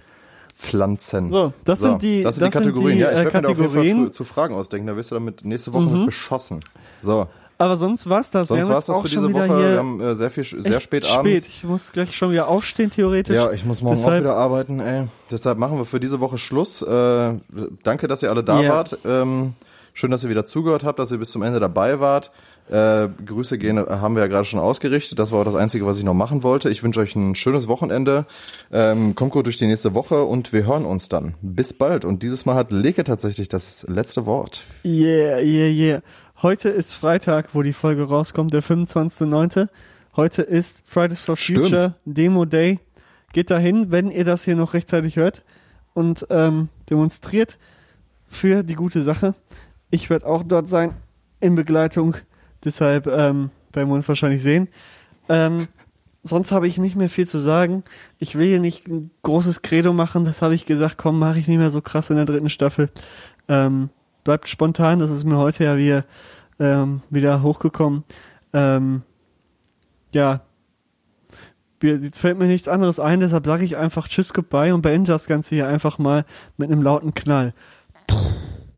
Pflanzen. So, das sind die- das sind die das sind Kategorien. die, ja, ich äh, werde mir da auf jeden Fall Kategorien. Mhm. zu, Fragen ausdenken. Da wirst du damit nächste Woche mit beschossen. So, Aber sonst war's das. sonst wir haben war jetzt es das auch für diese Woche. Wir haben äh, sehr viel, sehr echt spät abends. Ich muss gleich schon wieder aufstehen, theoretisch. Ja, ich muss morgen auch Deshalb- wieder arbeiten, ey. Deshalb machen wir für diese Woche Schluss. Äh, danke, dass ihr alle da Ja. wart. Ähm, schön, dass ihr wieder zugehört habt, dass ihr bis zum Ende dabei wart. Äh, Grüße gehen haben wir ja gerade schon ausgerichtet. Das war auch das Einzige, was ich noch machen wollte. Ich wünsche euch ein schönes Wochenende. Ähm, kommt gut durch die nächste Woche und wir hören uns dann. Bis bald. Und dieses Mal hat Leke tatsächlich das letzte Wort. Yeah, yeah, yeah. Heute ist Freitag, wo die Folge rauskommt, der 25.09. Heute ist Fridays for Stimmt. Future Demo Day. Geht dahin, wenn ihr das hier noch rechtzeitig hört und ähm, demonstriert für die gute Sache. Ich werde auch dort sein in Begleitung. Deshalb ähm, werden wir uns wahrscheinlich sehen. Ähm, sonst habe ich nicht mehr viel zu sagen. Ich will hier nicht ein großes Credo machen. Das habe ich gesagt, komm, mache ich nicht mehr so krass in der dritten Staffel. Ähm, bleibt spontan. Das ist mir heute ja wieder, ähm, wieder hochgekommen. Ähm, ja, jetzt fällt mir nichts anderes ein, deshalb sage ich einfach Tschüss, Goodbye und beende das Ganze hier einfach mal mit einem lauten Knall. Puh.